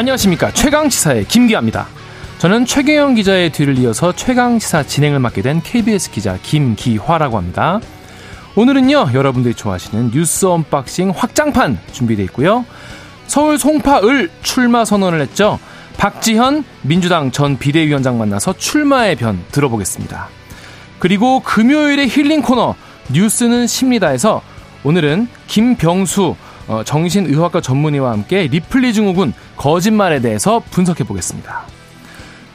안녕하십니까 최강시사의 김기화입니다. 저는 최경영 기자의 뒤를 이어서 최강시사 진행을 맡게 된 KBS 기자 김기화라고 합니다. 오늘은요 여러분들이 좋아하시는 뉴스 언박싱 확장판 준비되어 있고요. 서울 송파을 출마 선언을 했죠. 박지현 민주당 전 비대위원장 만나서 출마의 변 들어보겠습니다. 그리고 금요일의 힐링 코너 뉴스는 쉽니다에서 오늘은 김병수 어, 정신의학과 전문의와 함께 리플리 증후군 거짓말에 대해서 분석해 보겠습니다.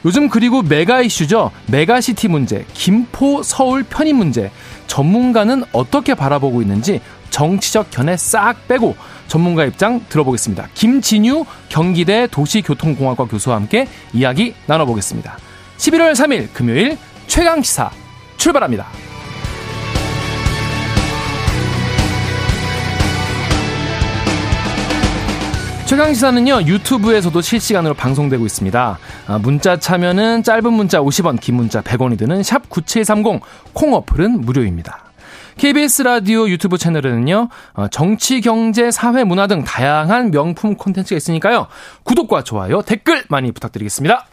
요즘 그리고 메가 이슈죠. 메가시티 문제, 김포 서울 편입 문제. 전문가는 어떻게 바라보고 있는지 정치적 견해 싹 빼고 전문가 입장 들어보겠습니다. 김진유 경기대 도시교통공학과 교수와 함께 이야기 나눠보겠습니다. 11월 3일 금요일 최강 시사 출발합니다. 최강시사는요 유튜브에서도 실시간으로 방송되고 있습니다. 아, 문자 참여는 짧은 문자 50원, 긴 문자 100원이 드는 샵 9730, 콩 어플은 무료입니다. KBS 라디오 유튜브 채널에는요 어, 정치, 경제, 사회, 문화 등 다양한 명품 콘텐츠가 있으니까요 구독과 좋아요, 댓글 많이 부탁드리겠습니다.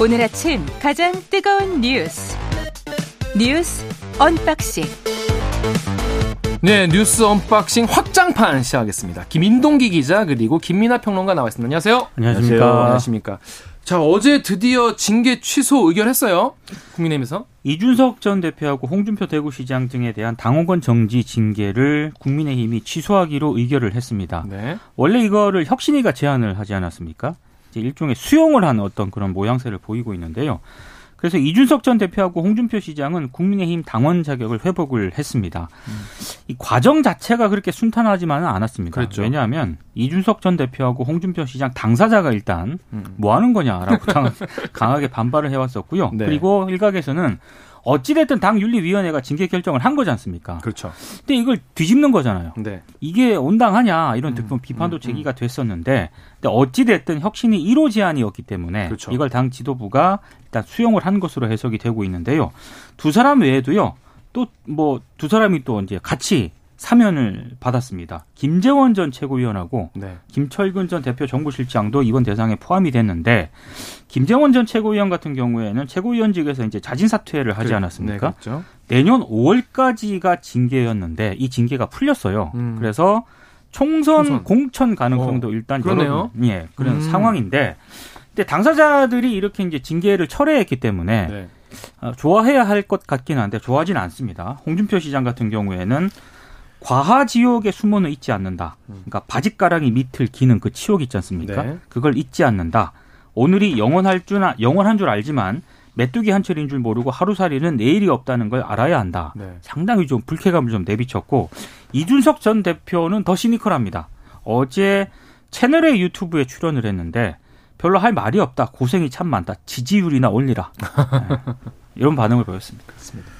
오늘 아침 가장 뜨거운 뉴스 뉴스 언박싱 네, 뉴스 언박싱 확장판 시작하겠습니다. 민동기 기자 그리고 김민아 평론가 나와 있습니다. 안녕하세요. 안녕하십니까. 안녕하십니까. 자, 어제 드디어 징계 취소 의결했어요. 국민의힘에서. 이준석 전 대표하고 홍준표 대구시장 등에 대한 당원권 정지 징계를 국민의힘이 취소하기로 의결을 했습니다. 네. 원래 이거를 혁신위가 제안을 하지 않았습니까? 일종의 수용을 한 어떤 그런 모양새를 보이고 있는데요. 그래서 이준석 전 대표하고 홍준표 시장은 국민의힘 당원 자격을 회복을 했습니다. 음. 이 과정 자체가 그렇게 순탄하지만은 않았습니다. 그렇죠. 왜냐하면 이준석 전 대표하고 홍준표 시장 당사자가 일단 음. 뭐 하는 거냐라고 강하게 반발을 해왔었고요. 네. 그리고 일각에서는 어찌됐든 당 윤리위원회가 징계 결정을 한 거지 않습니까? 그렇죠. 근데 이걸 뒤집는 거잖아요. 네. 이게 온당하냐 이런 음, 비판도 음, 제기가 됐었는데 근데 어찌됐든 혁신이 1호 제안이었기 때문에 그렇죠. 이걸 당 지도부가 일단 수용을 한 것으로 해석이 되고 있는데요. 두 사람 외에도요. 또 뭐 두 사람이 또 이제 같이 사면을 받았습니다. 김재원 전 최고위원하고 네. 김철근 전 대표 정부실장도 이번 대상에 포함이 됐는데 김재원 전 최고위원 같은 경우에는 최고위원직에서 이제 자진 사퇴를 하지 않았습니까? 네, 그렇죠. 내년 5월까지가 징계였는데 이 징계가 풀렸어요. 음. 그래서 총선, 총선, 공천 가능성도 어, 일단 그러네요. 열어 예, 그런 음. 상황인데 근데 당사자들이 이렇게 이제 징계를 철회했기 때문에 네. 어, 좋아해야 할 것 같기는 한데 좋아하지는 않습니다. 홍준표 시장 같은 경우에는 과하 지옥의 수모는 잊지 않는다. 그러니까 바짓가랑이 밑을 기는 그 치욕 있지 않습니까? 네. 그걸 잊지 않는다. 오늘이 영원할 줄 영원한 줄 알지만 메뚜기 한 철인 줄 모르고 하루살이는 내일이 없다는 걸 알아야 한다. 네. 상당히 좀 불쾌감을 좀 내비쳤고 이준석 전 대표는 더 시니컬합니다. 어제 채널의 유튜브에 출연을 했는데 별로 할 말이 없다. 고생이 참 많다. 지지율이나 올리라. 네. 이런 반응을 보였습니다. 그렇습니다.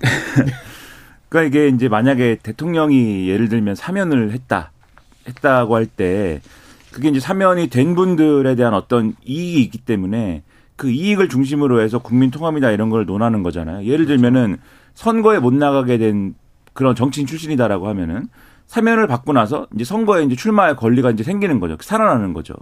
그러니까 이게 이제 만약에 대통령이 예를 들면 사면을 했다 했다고 할 때 그게 이제 사면이 된 분들에 대한 어떤 이익이 있기 때문에 그 이익을 중심으로 해서 국민 통합이다 이런 걸 논하는 거잖아요. 예를 그렇죠. 들면은 선거에 못 나가게 된 그런 정치인 출신이다라고 하면은 사면을 받고 나서 이제 선거에 이제 출마할 권리가 이제 생기는 거죠. 살아나는 거죠.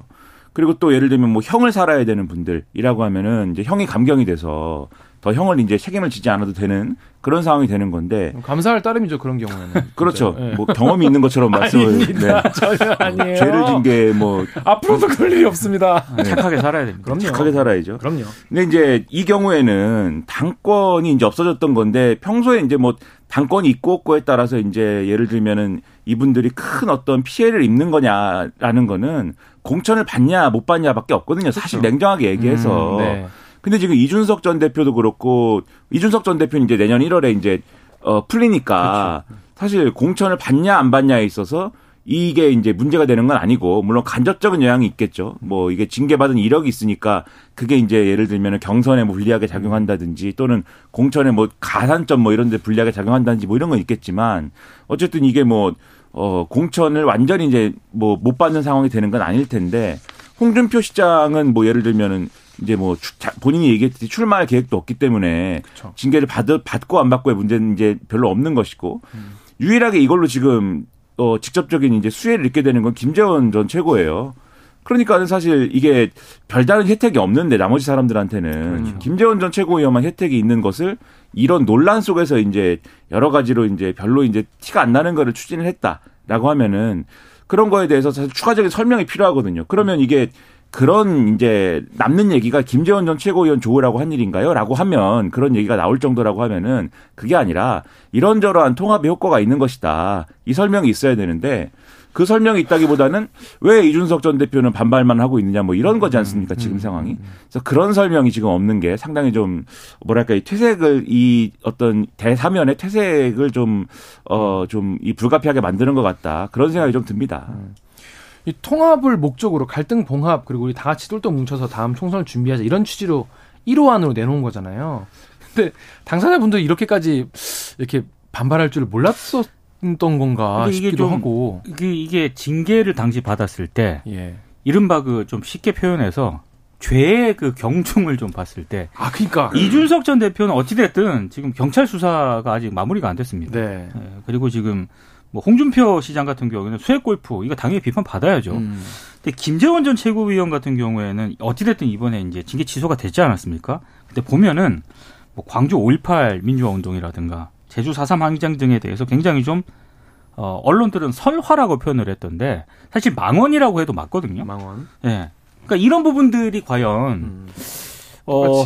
그리고 또 예를 들면 뭐 형을 살아야 되는 분들이라고 하면은 이제 형이 감경이 돼서 더 형을 이제 책임을 지지 않아도 되는 그런 상황이 되는 건데. 감사할 따름이죠 그런 경우에는. 그렇죠. 네. 뭐 경험이 있는 것처럼 말씀을 네. 전혀 아니에요. 죄를 진 게 뭐 앞으로도 그럴 일이 없습니다. 네. 착하게 살아야 됩니다. 그럼요. 착하게 살아야죠. 그럼요. 근데 이제 이 경우에는 당권이 이제 없어졌던 건데 평소에 이제 뭐 당권이 있고 없고에 따라서 이제 예를 들면은 이분들이 큰 어떤 피해를 입는 거냐라는 거는 공천을 받냐 못 받냐밖에 없거든요. 사실 그렇죠. 냉정하게 얘기해서. 음, 네. 근데 지금 이준석 전 대표도 그렇고 이준석 전 대표는 이제 내년 1월에 이제 어 풀리니까 그렇죠. 사실 공천을 받냐 안 받냐에 있어서 이게 이제 문제가 되는 건 아니고 물론 간접적인 영향이 있겠죠. 뭐 이게 징계받은 이력이 있으니까 그게 이제 예를 들면 경선에 뭐 불리하게 작용한다든지 또는 공천에 뭐 가산점 뭐 이런 데 불리하게 작용한다든지 뭐 이런 건 있겠지만 어쨌든 이게 뭐 어, 공천을 완전히 이제 뭐 못 받는 상황이 되는 건 아닐 텐데 홍준표 시장은 뭐 예를 들면은 이제 뭐 본인이 얘기했듯이 출마할 계획도 없기 때문에 그쵸. 징계를 받, 받고 안 받고의 문제는 이제 별로 없는 것이고 음. 유일하게 이걸로 지금 어 직접적인 이제 수혜를 입게 되는 건 김재원 전 최고예요. 그러니까는 사실 이게 별다른 혜택이 없는데 나머지 사람들한테는 그렇죠. 김재원 전 최고위원만 혜택이 있는 것을 이런 논란 속에서 이제 여러 가지로 이제 별로 이제 티가 안 나는 거를 추진을 했다라고 하면은 그런 거에 대해서 사실 추가적인 설명이 필요하거든요. 그러면 이게 그런 이제 남는 얘기가 김재원 전 최고위원 조우라고 한 일인가요? 라고 하면 그런 얘기가 나올 정도라고 하면은 그게 아니라 이런저러한 통합의 효과가 있는 것이다. 이 설명이 있어야 되는데 그 설명이 있다기보다는 왜 이준석 전 대표는 반발만 하고 있느냐 뭐 이런 거지 않습니까 지금 음, 상황이 음, 음. 그래서 그런 설명이 지금 없는 게 상당히 좀 뭐랄까 이 퇴색을 이 어떤 대사면의 퇴색을 좀 어 좀 이 불가피하게 만드는 것 같다 그런 생각이 좀 듭니다. 이 통합을 목적으로 갈등 봉합 그리고 우리 다 같이 똘똘 뭉쳐서 다음 총선을 준비하자 이런 취지로 1호 안으로 내놓은 거잖아요. 근데 당사자분들 이렇게까지 이렇게 반발할 줄을 몰랐었 했던 건가 싶기도 좀, 하고 이게, 이게 징계를 당시 받았을 때 예. 이른바 그 좀 쉽게 표현해서 죄의 그 경중을 좀 봤을 때. 아, 그니까. 이준석 전 대표는 어찌됐든 지금 경찰 수사가 아직 마무리가 안 됐습니다. 네. 네. 그리고 지금 뭐 홍준표 시장 같은 경우에는 수액 골프, 이거 당연히 비판 받아야죠. 음. 근데 김재원 전 최고위원 같은 경우에는 어찌됐든 이번에 이제 징계 취소가 됐지 않았습니까? 근데 보면은 뭐 광주 5.18 민주화 운동이라든가 제주 4.3 항쟁 등에 대해서 굉장히 좀 어, 언론들은 설화라고 표현을 했던데 사실 망언이라고 해도 맞거든요. 망언. 예. 네. 그러니까 이런 부분들이 과연 음. 어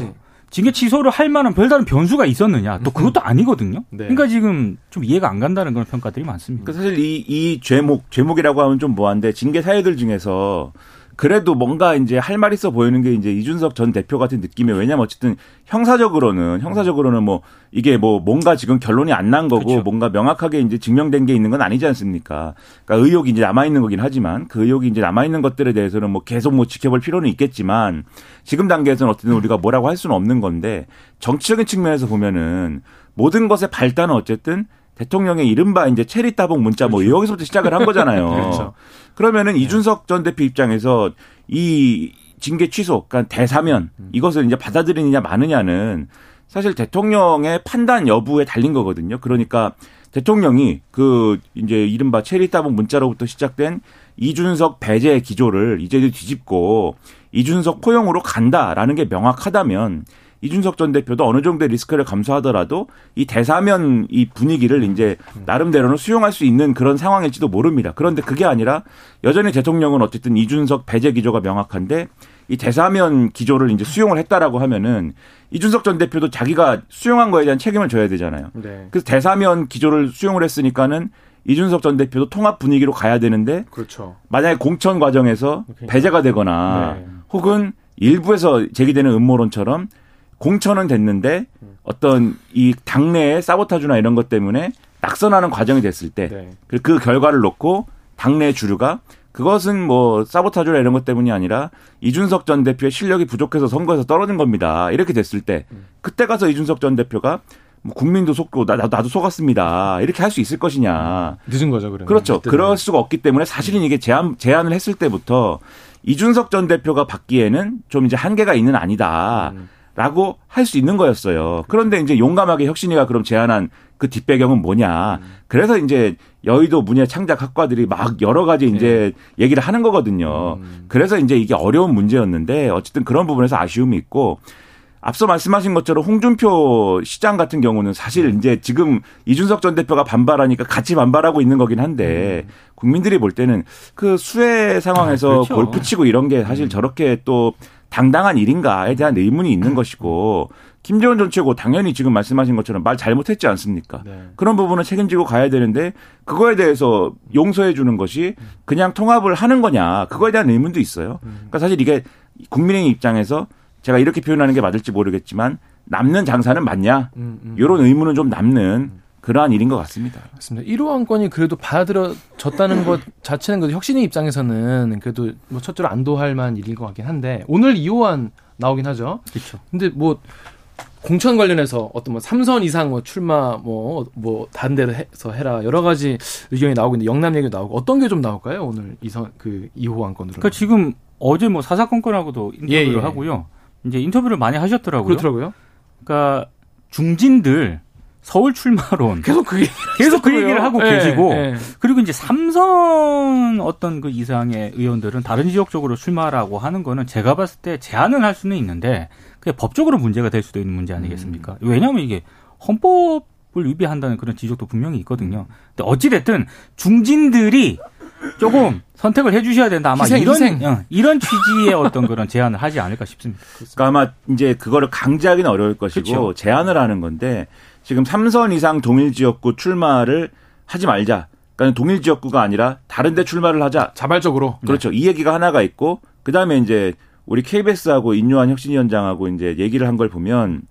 징계 취소를 할 만한 별다른 변수가 있었느냐? 또 그것도 아니거든요. 네. 그러니까 지금 좀 이해가 안 간다는 그런 평가들이 많습니다. 그러니까 사실 이, 이 죄목, 죄목이라고 하면 좀 뭐한데 징계 사유들 중에서 그래도 뭔가 이제 할 말 있어 보이는 게 이제 이준석 전 대표 같은 느낌이에요. 왜냐면 어쨌든 형사적으로는 형사적으로는 뭐 이게 뭐 뭔가 지금 결론이 안 난 거고 그렇죠. 뭔가 명확하게 이제 증명된 게 있는 건 아니지 않습니까? 그러니까 의혹이 이제 남아 있는 거긴 하지만 그 의혹이 이제 남아 있는 것들에 대해서는 뭐 계속 뭐 지켜볼 필요는 있겠지만 지금 단계에서는 어쨌든 우리가 뭐라고 할 수는 없는 건데 정치적인 측면에서 보면은 모든 것의 발단은 어쨌든 대통령의 이른바 이제 체리 따봉 문자 뭐 그렇죠. 여기서부터 시작을 한 거잖아요. 그렇죠. 그러면은 네. 이준석 전 대표 입장에서 이 징계 취소, 그러니까 대사면 음. 이것을 이제 받아들이느냐 마느냐는 사실 대통령의 판단 여부에 달린 거거든요. 그러니까 대통령이 그 이제 이른바 체리 따봉 문자로부터 시작된 이준석 배제 기조를 이제 뒤집고 이준석 포용으로 간다라는 게 명확하다면 이준석 전 대표도 어느 정도의 리스크를 감수하더라도 이 대사면 이 분위기를 이제 나름대로는 수용할 수 있는 그런 상황일지도 모릅니다. 그런데 그게 아니라 여전히 대통령은 어쨌든 이준석 배제 기조가 명확한데 이 대사면 기조를 이제 수용을 했다라고 하면은 이준석 전 대표도 자기가 수용한 거에 대한 책임을 져야 되잖아요. 네. 그래서 대사면 기조를 수용을 했으니까는 이준석 전 대표도 통합 분위기로 가야 되는데 그렇죠. 만약에 공천 과정에서 그러니까. 배제가 되거나 네. 혹은 일부에서 제기되는 음모론처럼 공천은 됐는데 어떤 이 당내의 사보타주나 이런 것 때문에 낙선하는 과정이 됐을 때그 네. 그 결과를 놓고 당내 주류가 그것은 뭐 사보타주나 이런 것 때문이 아니라 이준석 전 대표의 실력이 부족해서 선거에서 떨어진 겁니다. 이렇게 됐을 때 그때 가서 이준석 전 대표가 뭐 국민도 속고 나, 나도 속았습니다. 이렇게 할 수 있을 것이냐. 늦은 거죠, 그러면. 그렇죠. 그럴 수가 없기 때문에 사실은 이게 제안 제안을 했을 때부터 이준석 전 대표가 받기에는 좀 이제 한계가 있는 아니다. 음. 라고 할 수 있는 거였어요. 그런데 이제 용감하게 혁신이가 그럼 제안한 그 뒷배경은 뭐냐. 그래서 이제 여의도 문예 창작 학과들이 막 여러 가지 이제 네. 얘기를 하는 거거든요. 음. 그래서 이제 이게 어려운 문제였는데 어쨌든 그런 부분에서 아쉬움이 있고 앞서 말씀하신 것처럼 홍준표 시장 같은 경우는 사실 네. 이제 지금 이준석 전 대표가 반발하니까 같이 반발하고 있는 거긴 한데 음. 국민들이 볼 때는 그 수해 상황에서 아, 그렇죠. 골프 치고 이런 게 사실 음. 저렇게 또 당당한 일인가에 대한 의문이 있는 것이고 김재원 전 최고 당연히 지금 말씀하신 것처럼 말 잘못했지 않습니까? 네. 그런 부분은 책임지고 가야 되는데 그거에 대해서 용서해 주는 것이 그냥 통합을 하는 거냐 그거에 대한 의문도 있어요. 음. 그러니까 사실 이게 국민의힘 입장에서 제가 이렇게 표현하는 게 맞을지 모르겠지만 남는 장사는 맞냐 음, 음. 이런 의문은 좀 남는 그러한 일인 것 같습니다. 맞습니다. 1호 안건이 그래도 받아들여졌다는 것 자체는 그래도 혁신의 입장에서는 그래도 뭐 첫째로 안도할 만한 일인 것 같긴 한데 오늘 2호안 나오긴 하죠. 그렇죠. 근데 뭐 공천 관련해서 어떤 뭐 삼선 이상 뭐 출마 뭐뭐 뭐 다른 데로 해서 해라 여러 가지 의견이 나오고 있는데 영남 얘기도 나오고 어떤 게 좀 나올까요? 오늘 이선 그 2호 안건으로. 그러니까 지금 어제 뭐 사사건건하고도 인터뷰를 예, 예. 하고요. 이제 인터뷰를 많이 하셨더라고요. 그렇더라고요. 그러니까 중진들 서울 출마론 계속 그 계속 그 얘기를 하고 네, 계시고 네. 그리고 이제 삼선 어떤 그 이상의 의원들은 다른 지역 쪽으로 출마라고 하는 거는 제가 봤을 때 제한은 할 수는 있는데 그게 법적으로 문제가 될 수도 있는 문제 아니겠습니까? 음. 왜냐하면 이게 헌법을 위배한다는 그런 지적도 분명히 있거든요. 근데 어찌 됐든 중진들이 조금 선택을 해주셔야 된다. 아마 희생, 이런 희생. 어, 이런 취지의 어떤 그런 제안을 하지 않을까 싶습니다. 그러니까 아마 이제 그거를 강제하기는 어려울 것이고 그렇죠. 제안을 하는 건데 지금 3선 이상 동일 지역구 출마를 하지 말자. 그러니까 동일 지역구가 아니라 다른 데 출마를 하자. 자발적으로. 그렇죠. 네. 이 얘기가 하나가 있고 그다음에 이제 우리 KBS하고 인요한 혁신위원장하고 이제 얘기를 한 걸 보면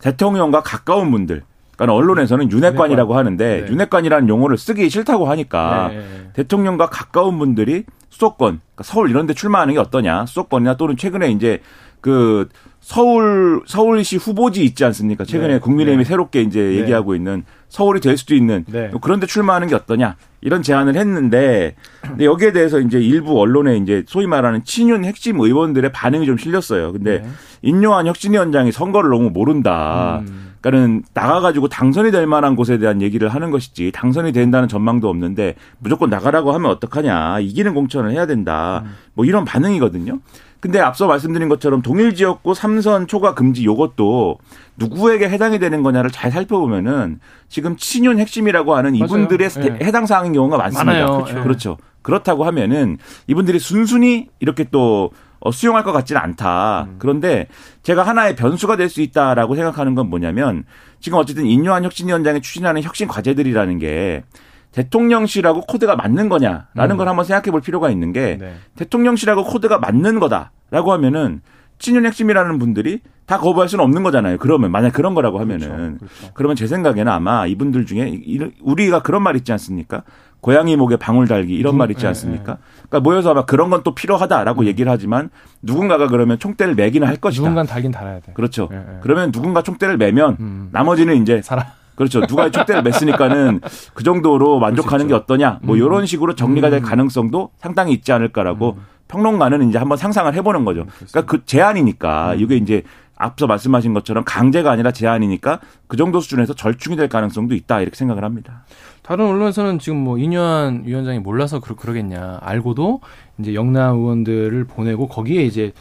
대통령과 가까운 분들 그러니까 언론에서는 윤핵관이라고 하는데 네. 윤핵관이라는 용어를 쓰기 싫다고 하니까 네. 대통령과 가까운 분들이 수도권, 그러니까 서울 이런 데 출마하는 게 어떠냐. 수도권이나 또는 최근에 이제 그 서울 서울시 후보지 있지 않습니까? 최근에 네. 국민의힘이 네. 새롭게 이제 네. 얘기하고 있는 서울이 될 수도 있는 네. 그런데 출마하는 게 어떠냐 이런 제안을 했는데 근데 여기에 대해서 이제 일부 언론에 이제 소위 말하는 친윤 핵심 의원들의 반응이 좀 실렸어요. 근데 네. 인요한 혁신위원장이 선거를 너무 모른다. 음. 그러니까는 나가가지고 당선이 될 만한 곳에 대한 얘기를 하는 것이지 당선이 된다는 전망도 없는데 무조건 나가라고 하면 어떡하냐 이기는 공천을 해야 된다 음. 뭐 이런 반응이거든요. 근데 앞서 말씀드린 것처럼 동일 지역구 삼선 초과 금지 요것도 누구에게 해당이 되는 거냐를 잘 살펴보면은 지금 친윤 핵심이라고 하는 이분들의 네. 해당 사항인 경우가 많습니다. 많아요. 그렇죠. 네. 그렇죠. 그렇다고 하면은 이분들이 순순히 이렇게 또 어, 수용할 것 같지는 않다. 음. 그런데 제가 하나의 변수가 될 수 있다라고 생각하는 건 뭐냐면 지금 어쨌든 인요한 혁신위원장이 추진하는 혁신 과제들이라는 게 대통령실하고 코드가 맞는 거냐라는 음. 걸 한번 생각해 볼 필요가 있는 게 네. 대통령실하고 코드가 맞는 거다라고 하면은 친윤 핵심이라는 분들이 다 거부할 수는 없는 거잖아요. 그러면 만약 그런 거라고 하면은 그렇죠. 그렇죠. 그러면 제 생각에는 아마 이분들 중에 우리가 그런 말 있지 않습니까? 고양이 목에 방울 달기 이런 음, 말 있지 예, 않습니까? 예. 그러니까 모여서 아마 그런 건 또 필요하다라고 음. 얘기를 하지만 누군가가 그러면 총대를 매기는 할 것이다. 누군가 달긴 달아야 돼. 그렇죠. 예, 예. 그러면 누군가 총대를 매면 음. 나머지는 이제 살아. 그렇죠. 누가 촉대를 맸으니까는 그 정도로 만족하는 게 어떠냐. 뭐 음. 이런 식으로 정리가 될 음. 가능성도 상당히 있지 않을까라고 음. 평론가는 이제 한번 상상을 해보는 거죠. 음, 그러니까 그 제안이니까 이게 이제 앞서 말씀하신 것처럼 강제가 아니라 제한이니까 그 정도 수준에서 절충이 될 가능성도 있다 이렇게 생각을 합니다. 다른 언론에서는 지금 뭐 이뇨한 위원장이 몰라서 그러, 그러겠냐 알고도 이제 영남 의원들을 보내고 거기에 이제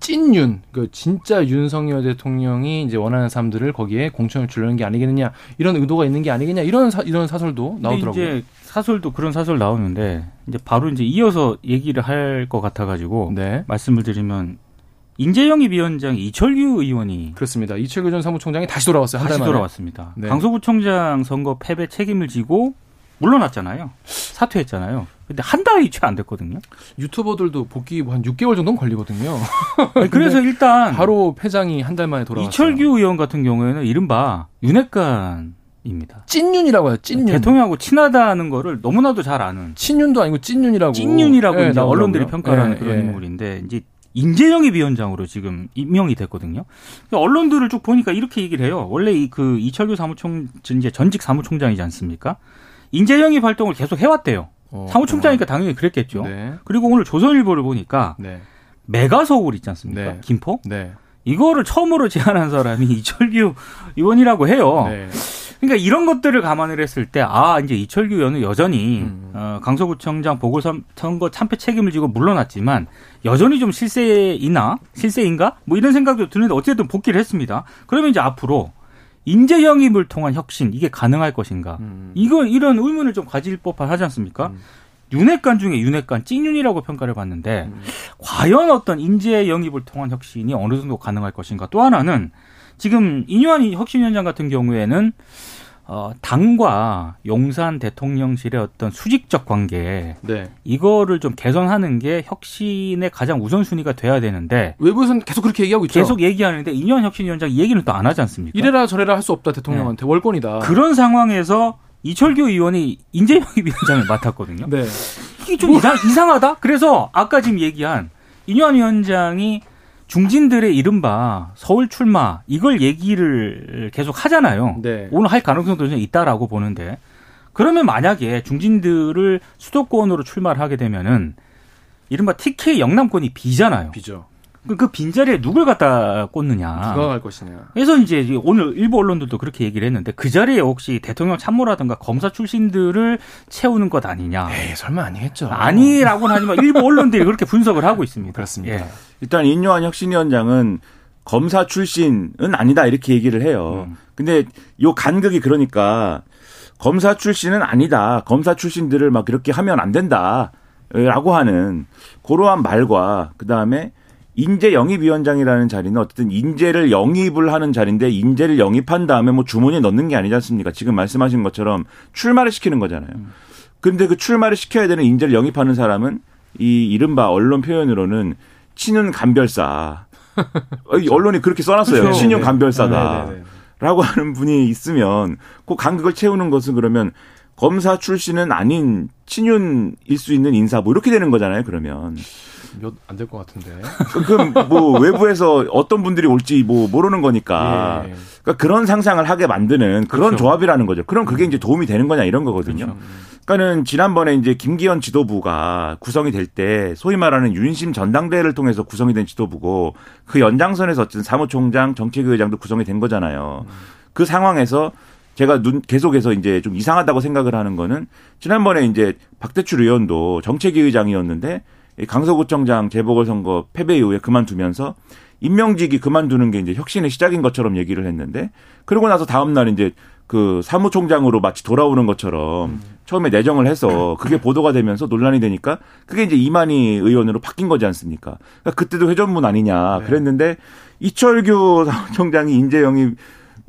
찐윤, 그 진짜 윤석열 대통령이 이제 원하는 사람들을 거기에 공천을 주려는 게 아니겠느냐 이런 의도가 있는 게 아니겠냐 이런 사, 이런 사설도 나오더라고요. 이제 사설도 그런 사설 나오는데 이제 바로 이제 이어서 얘기를 할 것 같아가지고 네. 말씀을 드리면 인재영입 위원장 이철규 의원이 그렇습니다. 이철규 전 사무총장이 다시 돌아왔어요. 다시 돌아왔습니다. 네. 강서구청장 선거 패배 책임을 지고 물러났잖아요. 사퇴했잖아요. 근데 한 달이 채 안 됐거든요. 유튜버들도 복귀 한 6개월 정도는 걸리거든요. 그래서 일단 바로 회장이 한 달 만에 돌아왔어요. 이철규 의원 같은 경우에는 이른바 윤핵관입니다. 찐윤이라고 해요. 찐윤. 대통령하고 친하다는 거를 너무나도 잘 아는. 친윤도 아니고 찐윤이라고. 찐윤이라고 네, 이제 언론들이 평가하는 네, 그런 네. 인물인데 이제 인재영입 위원장으로 지금 임명이 됐거든요. 그러니까 언론들을 쭉 보니까 이렇게 얘기를 해요. 원래 이 그 이철규 사무총 이제 전직 사무총장이지 않습니까? 인재영입 활동을 계속 해왔대요. 어, 사무총장이니까 어. 당연히 그랬겠죠. 네. 그리고 오늘 조선일보를 보니까 네. 메가 서울 있지 않습니까? 네. 김포? 네. 이거를 처음으로 제안한 사람이 이철규 의원이라고 해요. 네. 그러니까 이런 것들을 감안을 했을 때, 아, 이제 이철규 의원은 여전히, 음. 어, 강서구청장 보궐선거 참패 책임을 지고 물러났지만, 여전히 좀 실세이나, 실세인가? 뭐 이런 생각도 드는데, 어쨌든 복귀를 했습니다. 그러면 이제 앞으로, 인재 영입을 통한 혁신 이게 가능할 것인가? 음. 이거 이런 의문을 좀 가질 법한 하지 않습니까? 음. 윤핵관 중에 윤핵관 찐윤이라고 평가를 받는데 음. 과연 어떤 인재 영입을 통한 혁신이 어느 정도 가능할 것인가? 또 하나는 지금 이뇨한 혁신위원장 같은 경우에는 어, 당과 용산 대통령실의 어떤 수직적 관계 네. 이거를 좀 개선하는 게 혁신의 가장 우선순위가 돼야 되는데 외부에서는 계속 그렇게 얘기하고 있죠. 계속 얘기하는데 이년 혁신위원장 이 얘기는 또 안 하지 않습니까? 이래라 저래라 할 수 없다 대통령한테 네. 월권이다. 그런 상황에서 이철규 의원이 인재영입 위원장을 맡았거든요. 네. 이게 좀 뭐. 이상, 이상하다. 그래서 아까 지금 얘기한 이뇨한 위원장이 중진들의 이른바 서울 출마 이걸 얘기를 계속 하잖아요. 네. 오늘 할 가능성도 있다라고 보는데 그러면 만약에 중진들을 수도권으로 출마를 하게 되면은 이른바 TK 영남권이 비잖아요. 비죠. 그, 그 빈자리에 누굴 갖다 꽂느냐. 누가 갈 것이냐. 그래서 이제 오늘 일부 언론들도 그렇게 얘기를 했는데 그 자리에 혹시 대통령 참모라든가 검사 출신들을 채우는 것 아니냐. 에이, 설마 아니겠죠. 아니라고는 하지만 일부 언론들이 그렇게 분석을 하고 있습니다. 그렇습니다. 예. 일단 인요한 혁신위원장은 검사 출신은 아니다 이렇게 얘기를 해요. 음. 근데 요 간극이 그러니까 검사 출신은 아니다. 검사 출신들을 막 이렇게 하면 안 된다. 라고 하는 그러한 말과 그다음에 인재 영입위원장이라는 자리는 어쨌든 인재를 영입을 하는 자리인데 인재를 영입한 다음에 뭐 주머니에 넣는 게 아니지 않습니까? 지금 말씀하신 것처럼 출마를 시키는 거잖아요. 그런데 그 출마를 시켜야 되는 인재를 영입하는 사람은 이 이른바 언론 표현으로는 친윤 간별사. 언론이 그렇게 써놨어요. 그렇죠. 친윤 네. 간별사다. 네, 네, 라고 하는 분이 있으면 그 간극을 채우는 것은 그러면 검사 출신은 아닌 친윤일 수 있는 인사 뭐 이렇게 되는 거잖아요. 그러면 몇 안 될 것 같은데. 그럼 뭐 외부에서 어떤 분들이 올지 뭐 모르는 거니까. 예. 그러니까 그런 상상을 하게 만드는 그런 그렇죠. 조합이라는 거죠. 그럼 그게 이제 도움이 되는 거냐 이런 거거든요. 그렇죠. 그러니까는 지난번에 이제 김기현 지도부가 구성이 될 때 소위 말하는 윤심 전당대회를 통해서 구성이 된 지도부고 그 연장선에서 어쨌든 사무총장, 정책위의장도 구성이 된 거잖아요. 음. 그 상황에서 제가 눈 계속해서 이제 좀 이상하다고 생각을 하는 거는 지난번에 이제 박대출 의원도 정책위 의장이었는데 강서구청장 재보궐선거 패배 이후에 그만두면서 임명직이 그만두는 게 이제 혁신의 시작인 것처럼 얘기를 했는데 그러고 나서 다음 날 이제 그 사무총장으로 마치 돌아오는 것처럼 음. 처음에 내정을 해서 그게 보도가 되면서 논란이 되니까 그게 이제 이만희 의원으로 바뀐 거지 않습니까? 그러니까 그때도 회전문 아니냐 네. 그랬는데 이철규 사무총장이 인재 영입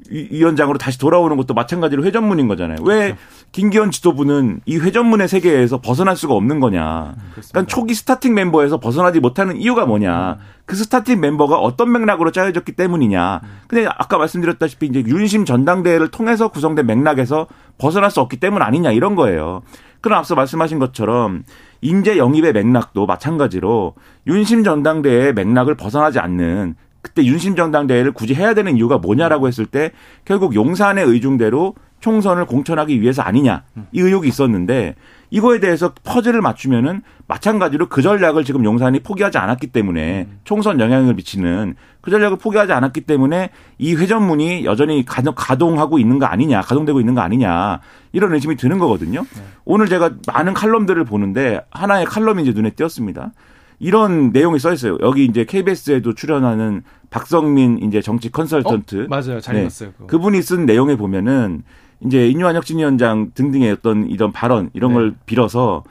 위원장으로 다시 돌아오는 것도 마찬가지로 회전문인 거잖아요. 왜 그렇죠. 김기현 지도부는 이 회전문의 세계에서 벗어날 수가 없는 거냐. 음, 그러니까 초기 스타팅 멤버에서 벗어나지 못하는 이유가 뭐냐. 음. 그 스타팅 멤버가 어떤 맥락으로 짜여졌기 때문이냐. 음. 근데 아까 말씀드렸다시피 이제 윤심 전당대회를 통해서 구성된 맥락에서 벗어날 수 없기 때문 아니냐 이런 거예요. 그럼 앞서 말씀하신 것처럼 인재 영입의 맥락도 마찬가지로 윤심 전당대회의 맥락을 벗어나지 않는 그때 윤심정당대회를 굳이 해야 되는 이유가 뭐냐라고 했을 때 결국 용산의 의중대로 총선을 공천하기 위해서 아니냐 이 의혹이 있었는데 이거에 대해서 퍼즐을 맞추면은 마찬가지로 그 전략을 지금 용산이 포기하지 않았기 때문에 총선 영향을 미치는 그 전략을 포기하지 않았기 때문에 이 회전문이 여전히 가동하고 있는 거 아니냐 가동되고 있는 거 아니냐 이런 의심이 드는 거거든요. 네. 오늘 제가 많은 칼럼들을 보는데 하나의 칼럼이 이제 눈에 띄었습니다. 이런 내용이 써 있어요. 여기 이제 KBS에도 출연하는 박성민 이제 정치 컨설턴트. 어? 맞아요. 잘 네. 읽었어요. 그거. 그분이 쓴 내용에 보면은 이제 인유한 혁신위원장 등등의 어떤 이런 발언 이런 네. 걸 빌어서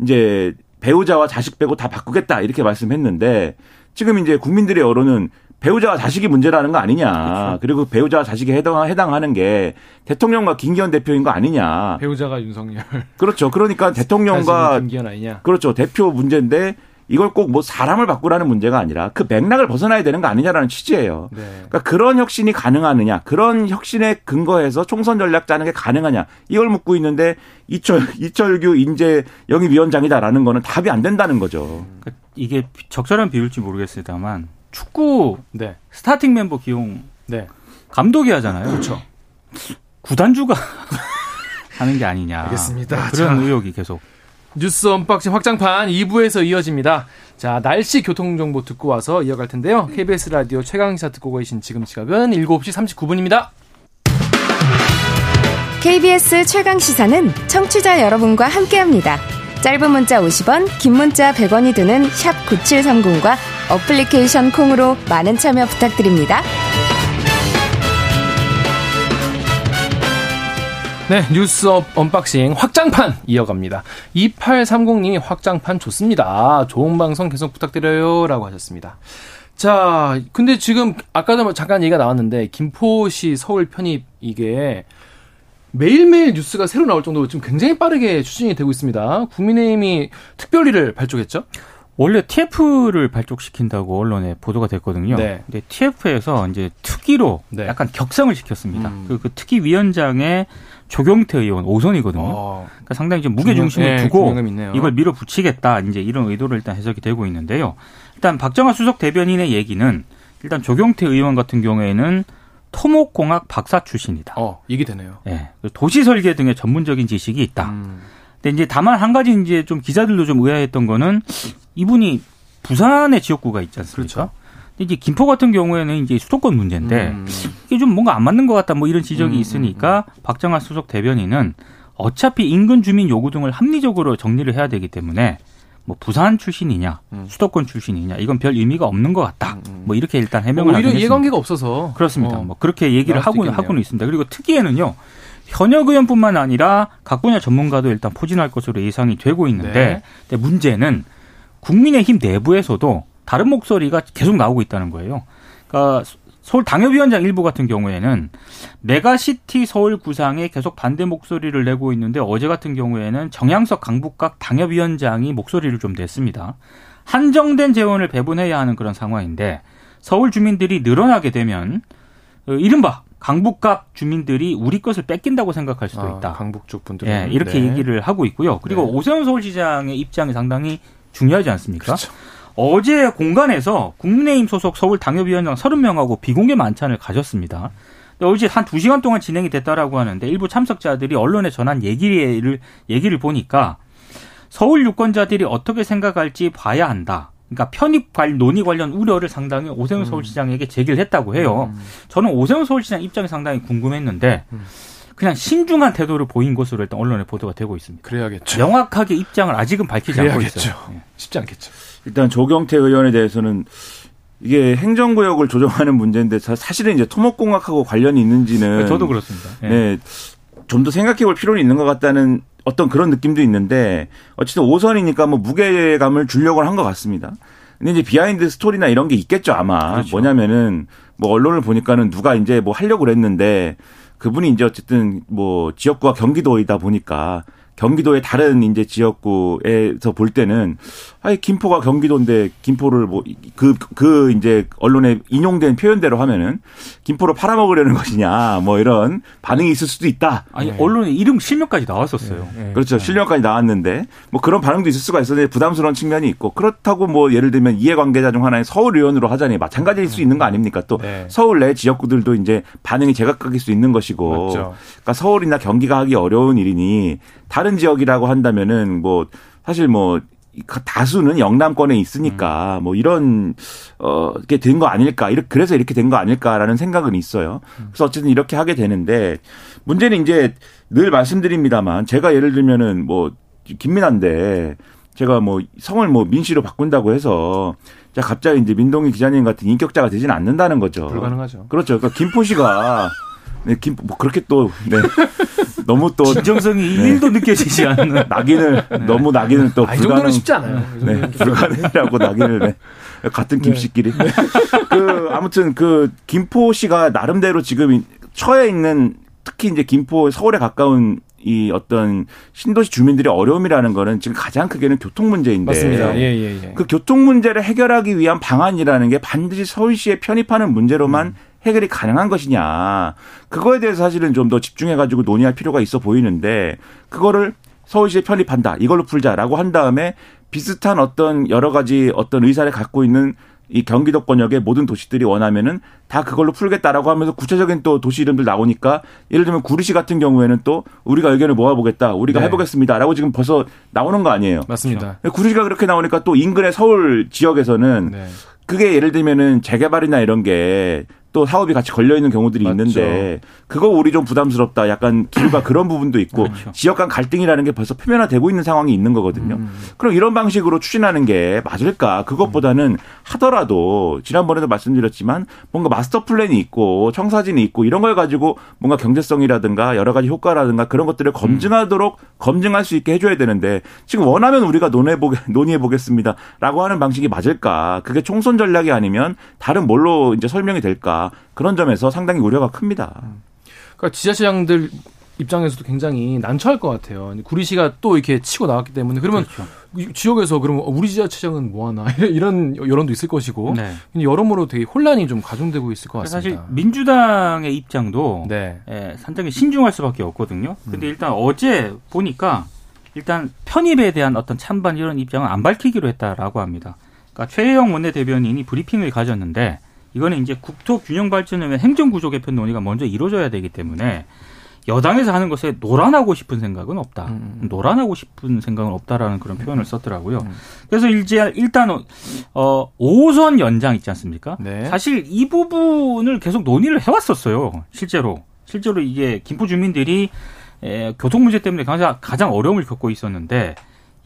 이제 배우자와 자식 빼고 다 바꾸겠다 이렇게 말씀했는데 지금 이제 국민들의 여론은 배우자와 자식이 문제라는 거 아니냐. 그렇죠. 그리고 배우자와 자식에 해당, 해당하는 게 대통령과 김기현 대표인 거 아니냐. 배우자가 윤석열. 그렇죠. 그러니까 대통령과 김기현 아니냐. 그렇죠. 대표 문제인데 이걸 꼭 뭐 사람을 바꾸라는 문제가 아니라 그 맥락을 벗어나야 되는 거 아니냐라는 취지예요. 네. 그러니까 그런 혁신이 가능하느냐, 그런 혁신에 근거해서 총선 전략 짜는 게 가능하냐 이걸 묻고 있는데 이철 이철규 인재 영입위원장이다라는 거는 답이 안 된다는 거죠. 그러니까 이게 적절한 비율일지 모르겠습니다만 축구 네. 스타팅 멤버 기용 네. 감독이 하잖아요. 그렇죠. 구단주가 하는 게 아니냐. 알겠습니다. 그런 자. 의혹이 계속 뉴스 언박싱 확장판 2부에서 이어집니다. 자, 날씨 교통정보 듣고 와서 이어갈 텐데요. KBS 라디오 최강시사 듣고 계신 지금 시각은 7시 39분입니다. KBS 최강시사는 청취자 여러분과 함께합니다. 짧은 문자 50원, 긴 문자 100원이 드는 샵 9730과 어플리케이션 콩으로 많은 참여 부탁드립니다. 네, 뉴스 업 언박싱 확장판 이어갑니다. 2830님이 확장판 좋습니다. 좋은 방송 계속 부탁드려요. 라고 하셨습니다. 자, 근데 지금 아까도 뭐 잠깐 얘기가 나왔는데 김포시 서울 편입 이게 매일매일 뉴스가 새로 나올 정도로 지금 굉장히 빠르게 추진이 되고 있습니다. 국민의힘이 특별리를 발족했죠? 원래 TF를 발족시킨다고 언론에 보도가 됐거든요. 네. 근데 TF에서 이제 특위로 네. 약간 격상을 시켰습니다. 음. 그, 그 특위 위원장의 조경태 의원 5선이거든요. 어. 그러니까 상당히 좀 무게 중심을 네, 두고 이걸 밀어붙이겠다 이제 이런 의도를 일단 해석이 되고 있는데요. 일단 박정아 수석 대변인의 얘기는 일단 조경태 의원 같은 경우에는 토목공학 박사 출신이다. 어, 얘기 되네요. 네. 도시 설계 등의 전문적인 지식이 있다. 음. 근데 이제 다만 한 가지 이제 좀 기자들도 좀 의아했던 거는 이분이 부산의 지역구가 있지 않습니까? 그렇죠. 이제 김포 같은 경우에는 이제 수도권 문제인데 음. 이게 좀 뭔가 안 맞는 것 같다 뭐 이런 지적이 음, 있으니까 음, 음. 박정환 수석 대변인은 어차피 인근 주민 요구 등을 합리적으로 정리를 해야 되기 때문에 뭐 부산 출신이냐 음. 수도권 출신이냐 이건 별 의미가 없는 것 같다. 음. 음. 뭐 이렇게 일단 해명을 뭐 오히려 이해관계가 없어서 그렇습니다. 어. 뭐 그렇게 얘기를 하고 하고는 있습니다. 그리고 특이에는요. 현역 의원뿐만 아니라 각 분야 전문가도 일단 포진할 것으로 예상이 되고 있는데 네. 문제는 국민의힘 내부에서도 다른 목소리가 계속 나오고 있다는 거예요. 그러니까 서울 당협위원장 일부 같은 경우에는 메가시티 서울 구상에 계속 반대 목소리를 내고 있는데 어제 같은 경우에는 정양석 강북갑 당협위원장이 목소리를 좀 냈습니다. 한정된 재원을 배분해야 하는 그런 상황인데 서울 주민들이 늘어나게 되면 어, 이른바 강북각 주민들이 우리 것을 뺏긴다고 생각할 수도 아, 있다. 아, 강북 쪽 분들 예, 이렇게 네. 얘기를 하고 있고요. 그리고 네. 오세훈 서울시장의 입장이 상당히 중요하지 않습니까? 그렇죠. 어제 공간에서 국민의힘 소속 서울 당협위원장 30명하고 비공개 만찬을 가졌습니다. 어제 한 2시간 동안 진행이 됐다라고 하는데 일부 참석자들이 언론에 전한 얘기를 얘기를 보니까 서울 유권자들이 어떻게 생각할지 봐야 한다. 그러니까 편입 관 논의 관련 우려를 상당히 오세훈 음. 서울시장에게 제기를 했다고 해요. 음. 저는 오세훈 서울시장 입장이 상당히 궁금했는데 음. 그냥 신중한 태도를 보인 것으로 일단 언론에 보도가 되고 있습니다. 그래야겠죠. 명확하게 입장을 아직은 밝히지 그래야겠죠. 않고 있어요. 네. 쉽지 않겠죠. 일단 조경태 의원에 대해서는 이게 행정구역을 조정하는 문제인데 사실은 이제 토목공학하고 관련이 있는지는 네, 저도 그렇습니다. 네. 네. 좀더 생각해 볼 필요는 있는 것 같다는 어떤 그런 느낌도 있는데 어쨌든 5선이니까 뭐 무게감을 주려고 한 것 같습니다. 근데 이제 비하인드 스토리나 이런 게 있겠죠 아마 그렇죠. 뭐냐면은 뭐 언론을 보니까는 누가 이제 뭐 하려고 그랬는데 그분이 이제 어쨌든 뭐 지역구가 경기도이다 보니까 경기도의 다른 이제 지역구에서 볼 때는 아예 김포가 경기도인데 김포를 뭐 그그 그 이제 언론에 인용된 표현대로 하면은 김포를 팔아먹으려는 것이냐 뭐 이런 반응이 있을 수도 있다. 아니 네. 언론에 이름 실명까지 나왔었어요. 네. 네. 그렇죠 실명까지 나왔는데 뭐 그런 반응도 있을 수가 있었는데 부담스러운 측면이 있고 그렇다고 뭐 예를 들면 이해관계자 중 하나의 서울 의원으로 하자니 마찬가지일 수 있는 거 아닙니까? 또 네. 서울 내 지역구들도 이제 반응이 제각각일 수 있는 것이고, 맞죠. 그러니까 서울이나 경기가 하기 어려운 일이니 다른 지역이라고 한다면은 뭐 사실 뭐 다수는 영남권에 있으니까 음. 뭐 이런 어게 된 거 아닐까 이렇게 그래서 이렇게 된 거 아닐까라는 생각은 있어요. 음. 그래서 어쨌든 이렇게 하게 되는데 문제는 이제 늘 말씀드립니다만 제가 예를 들면은 뭐 김민아인데 제가 뭐 성을 뭐 민씨로 바꾼다고 해서 자 갑자기 이제 민동희 기자님 같은 인격자가 되지는 않는다는 거죠. 불가능하죠. 그렇죠. 그러니까 김포시가 네, 김, 뭐 그렇게 또, 네. 너무 또. 진정성이 네. 1도 느껴지지 않는. 낙인을, 네. 너무 낙인을 또. 아, 이 정도는 쉽지 않아요. 네. 불가능이라고 낙인을, 네. 같은 네. 김씨끼리. 네. 그, 아무튼 그, 김포시가 나름대로 지금 처해 있는 특히 이제 김포 서울에 가까운 이 어떤 신도시 주민들의 어려움이라는 거는 지금 가장 크게는 교통 문제인데 맞습니다. 예, 예, 예. 그 교통 문제를 해결하기 위한 방안이라는 게 반드시 서울시에 편입하는 문제로만 음. 해결이 가능한 것이냐. 그거에 대해서 사실은 좀 더 집중해가지고 논의할 필요가 있어 보이는데 그거를 서울시에 편입한다. 이걸로 풀자라고 한 다음에 비슷한 어떤 여러 가지 어떤 의사를 갖고 있는 이 경기도권역의 모든 도시들이 원하면은 다 그걸로 풀겠다라고 하면서 구체적인 또 도시 이름들 나오니까 예를 들면 구리시 같은 경우에는 또 우리가 의견을 모아보겠다, 우리가 네. 해보겠습니다라고 지금 벌써 나오는 거 아니에요? 맞습니다. 구리시가 그렇게 나오니까 또 인근의 서울 지역에서는 네. 그게 예를 들면은 재개발이나 이런 게 또 사업이 같이 걸려 있는 경우들이 맞죠. 있는데 그거 우리 좀 부담스럽다. 약간 길과 그런 부분도 있고 그렇죠. 지역 간 갈등이라는 게 벌써 표면화되고 있는 상황이 있는 거거든요. 음. 그럼 이런 방식으로 추진하는 게 맞을까? 그것보다는 하더라도 지난번에도 말씀드렸지만 뭔가 마스터 플랜이 있고 청사진이 있고 이런 걸 가지고 뭔가 경제성이라든가 여러 가지 효과라든가 그런 것들을 검증하도록 음. 검증할 수 있게 해줘야 되는데 지금 원하면 우리가 논해 보게 논의해 보겠습니다라고 하는 방식이 맞을까? 그게 총선 전략이 아니면 다른 뭘로 이제 설명이 될까? 그런 점에서 상당히 우려가 큽니다. 그러니까 지자체장들 입장에서도 굉장히 난처할 것 같아요. 구리시가 또 이렇게 치고 나왔기 때문에 그러면 그렇죠. 지역에서 그러면 우리 지자체장은 뭐 하나 이런 여론도 있을 것이고 네. 여러모로 되게 혼란이 좀 가중되고 있을 것 같습니다. 사실 민주당의 입장도 네. 예, 상당히 신중할 수밖에 없거든요. 근데 음. 일단 어제 보니까 일단 편입에 대한 어떤 찬반 이런 입장은 안 밝히기로 했다라고 합니다. 그러니까 최혜영 원내대변인이 브리핑을 가졌는데 이거는 이제 국토 균형 발전을 위한 행정 구조 개편 논의가 먼저 이루어져야 되기 때문에 여당에서 하는 것에 노란하고 싶은 생각은 없다. 음. 노란하고 싶은 생각은 없다라는 그런 표현을 썼더라고요. 음. 그래서 이제 일단 어 5선 연장 있지 않습니까? 네. 사실 이 부분을 계속 논의를 해왔었어요. 실제로 실제로 이게 김포 주민들이 에, 교통 문제 때문에 가장, 가장 어려움을 겪고 있었는데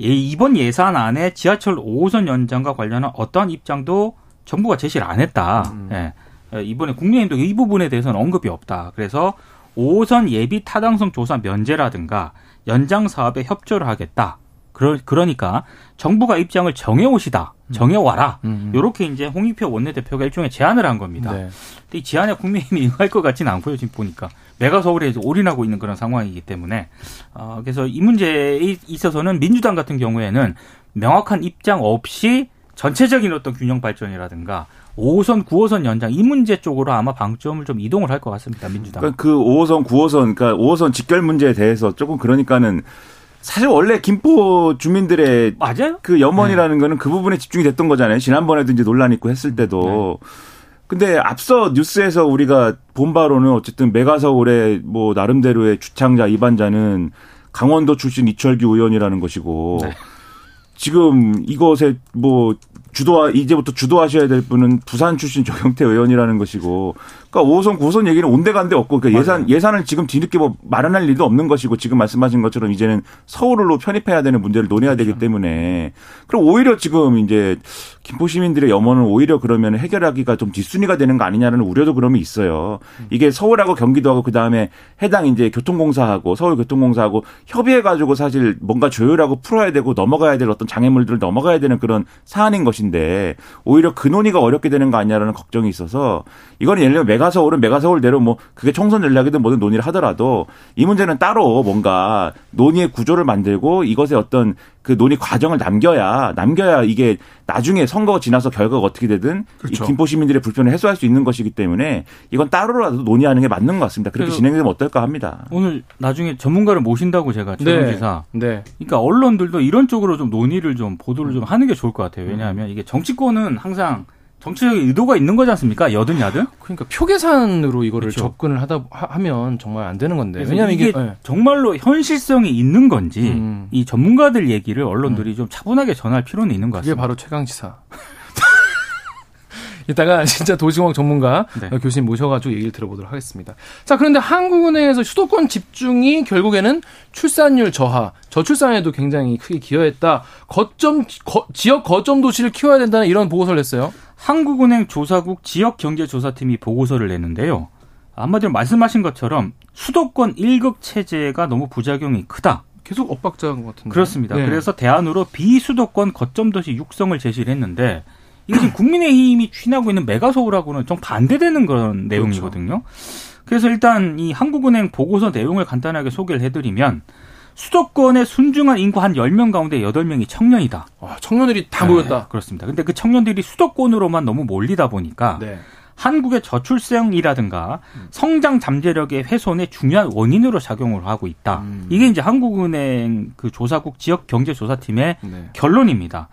예, 이번 예산 안에 지하철 5호선 연장과 관련한 어떠한 입장도 정부가 제시를 안 했다. 음. 예. 이번에 국민의힘도 이 부분에 대해서는 언급이 없다. 그래서 5호선 예비 타당성 조사 면제라든가 연장 사업에 협조를 하겠다. 그러, 그러니까 정부가 입장을 정해오시다. 음. 정해와라. 음. 요렇게 이제 홍익표 원내대표가 일종의 제안을 한 겁니다. 네. 근데 이 제안에 국민의힘이 응할 것 같지는 않고요. 지금 보니까. 메가 서울에 올인하고 있는 그런 상황이기 때문에. 어, 그래서 이 문제에 있어서는 민주당 같은 경우에는 명확한 입장 없이 전체적인 어떤 균형 발전이라든가 5호선, 9호선 연장 이 문제 쪽으로 아마 방점을 좀 이동을 할 것 같습니다. 민주당. 그러니까 그 5호선, 9호선, 그러니까 5호선 직결 문제에 대해서 조금 그러니까는 사실 원래 김포 주민들의 맞아요? 그 염원이라는 네. 거는 그 부분에 집중이 됐던 거잖아요. 지난번에도 이제 논란 있고 했을 때도. 네. 근데 앞서 뉴스에서 우리가 본 바로는 어쨌든 메가서울의 뭐 나름대로의 주창자 이반자는 강원도 출신 이철규 의원이라는 것이고 네. 지금 이것에 뭐 주도 이제부터 주도하셔야 될 분은 부산 출신 조경태 의원이라는 것이고 그러니까 5호선 9호선 얘기는 온데간데 없고 그러니까 예산 예산을 지금 뒤늦게 뭐 마련할 일도 없는 것이고 지금 말씀하신 것처럼 이제는 서울로 편입해야 되는 문제를 논해야 그렇죠. 되기 때문에 그럼 오히려 지금 이제 김포 시민들의 염원은 오히려 그러면 해결하기가 좀 뒷순위가 되는 거 아니냐는 우려도 그러면 있어요. 이게 서울하고 경기도하고 그 다음에 해당 이제 교통공사하고 서울교통공사하고 협의해 가지고 사실 뭔가 조율하고 풀어야 되고 넘어가야 될 어떤 장애물들을 넘어가야 되는 그런 사안인 것인데 오히려 그 논의가 어렵게 되는 거 아니냐라는 걱정이 있어서 이거는 예를 들면 메가서울은 메가서울대로 뭐 그게 총선 전략이든 뭐든 논의를 하더라도 이 문제는 따로 뭔가 논의의 구조를 만들고 이것의 어떤 그 논의 과정을 남겨야 남겨야 이게 나중에 선거 지나서 결과가 어떻게 되든 그렇죠. 이 김포 시민들의 불편을 해소할 수 있는 것이기 때문에 이건 따로라도 논의하는 게 맞는 것 같습니다. 그렇게 진행되면 어떨까 합니다. 오늘 나중에 전문가를 모신다고 제가 최동지사. 네. 네. 그러니까 언론들도 이런 쪽으로 좀 논의를 좀 보도를 좀 하는 게 좋을 것 같아요. 왜냐하면 이게 정치권은 항상 정치적인 의도가 있는 거지 않습니까? 여든 야든. 그러니까 표 계산으로 이거를 그렇죠. 접근을 하다 하 면 정말 안 되는 건데. 왜냐하면 이게, 이게 네. 정말로 현실성이 있는 건지 음. 이 전문가들 얘기를 언론들이 음. 좀 차분하게 전할 필요는 있는 것 같습니다. 그게 바로 최강 지사. 이따가 진짜 도시공학 전문가 네. 교수님 모셔가지고 얘기를 들어보도록 하겠습니다. 자, 그런데 한국은행에서 수도권 집중이 결국에는 출산율 저하, 저출산에도 굉장히 크게 기여했다. 거점, 거, 지역 거점 도시를 키워야 된다는 이런 보고서를 냈어요. 한국은행 조사국 지역경제조사팀이 보고서를 냈는데요. 한마디로 말씀하신 것처럼 수도권 1급 체제가 너무 부작용이 크다. 계속 엇박자인 것 같은데. 그렇습니다. 네. 그래서 대안으로 비수도권 거점 도시 육성을 제시를 했는데 이게 지금 국민의힘이 추진하고 있는 메가서울하고는 좀 반대되는 그런 그렇죠. 내용이거든요. 그래서 일단 이 한국은행 보고서 내용을 간단하게 소개를 해드리면 수도권의 순중한 인구 한 10명 가운데 8명이 청년이다. 와, 청년들이 다 네, 모였다. 그렇습니다. 근데 그 청년들이 수도권으로만 너무 몰리다 보니까 네. 한국의 저출생이라든가 음. 성장 잠재력의 훼손의 중요한 원인으로 작용을 하고 있다. 음. 이게 이제 한국은행 그 조사국 지역 경제 조사팀의 네. 결론입니다.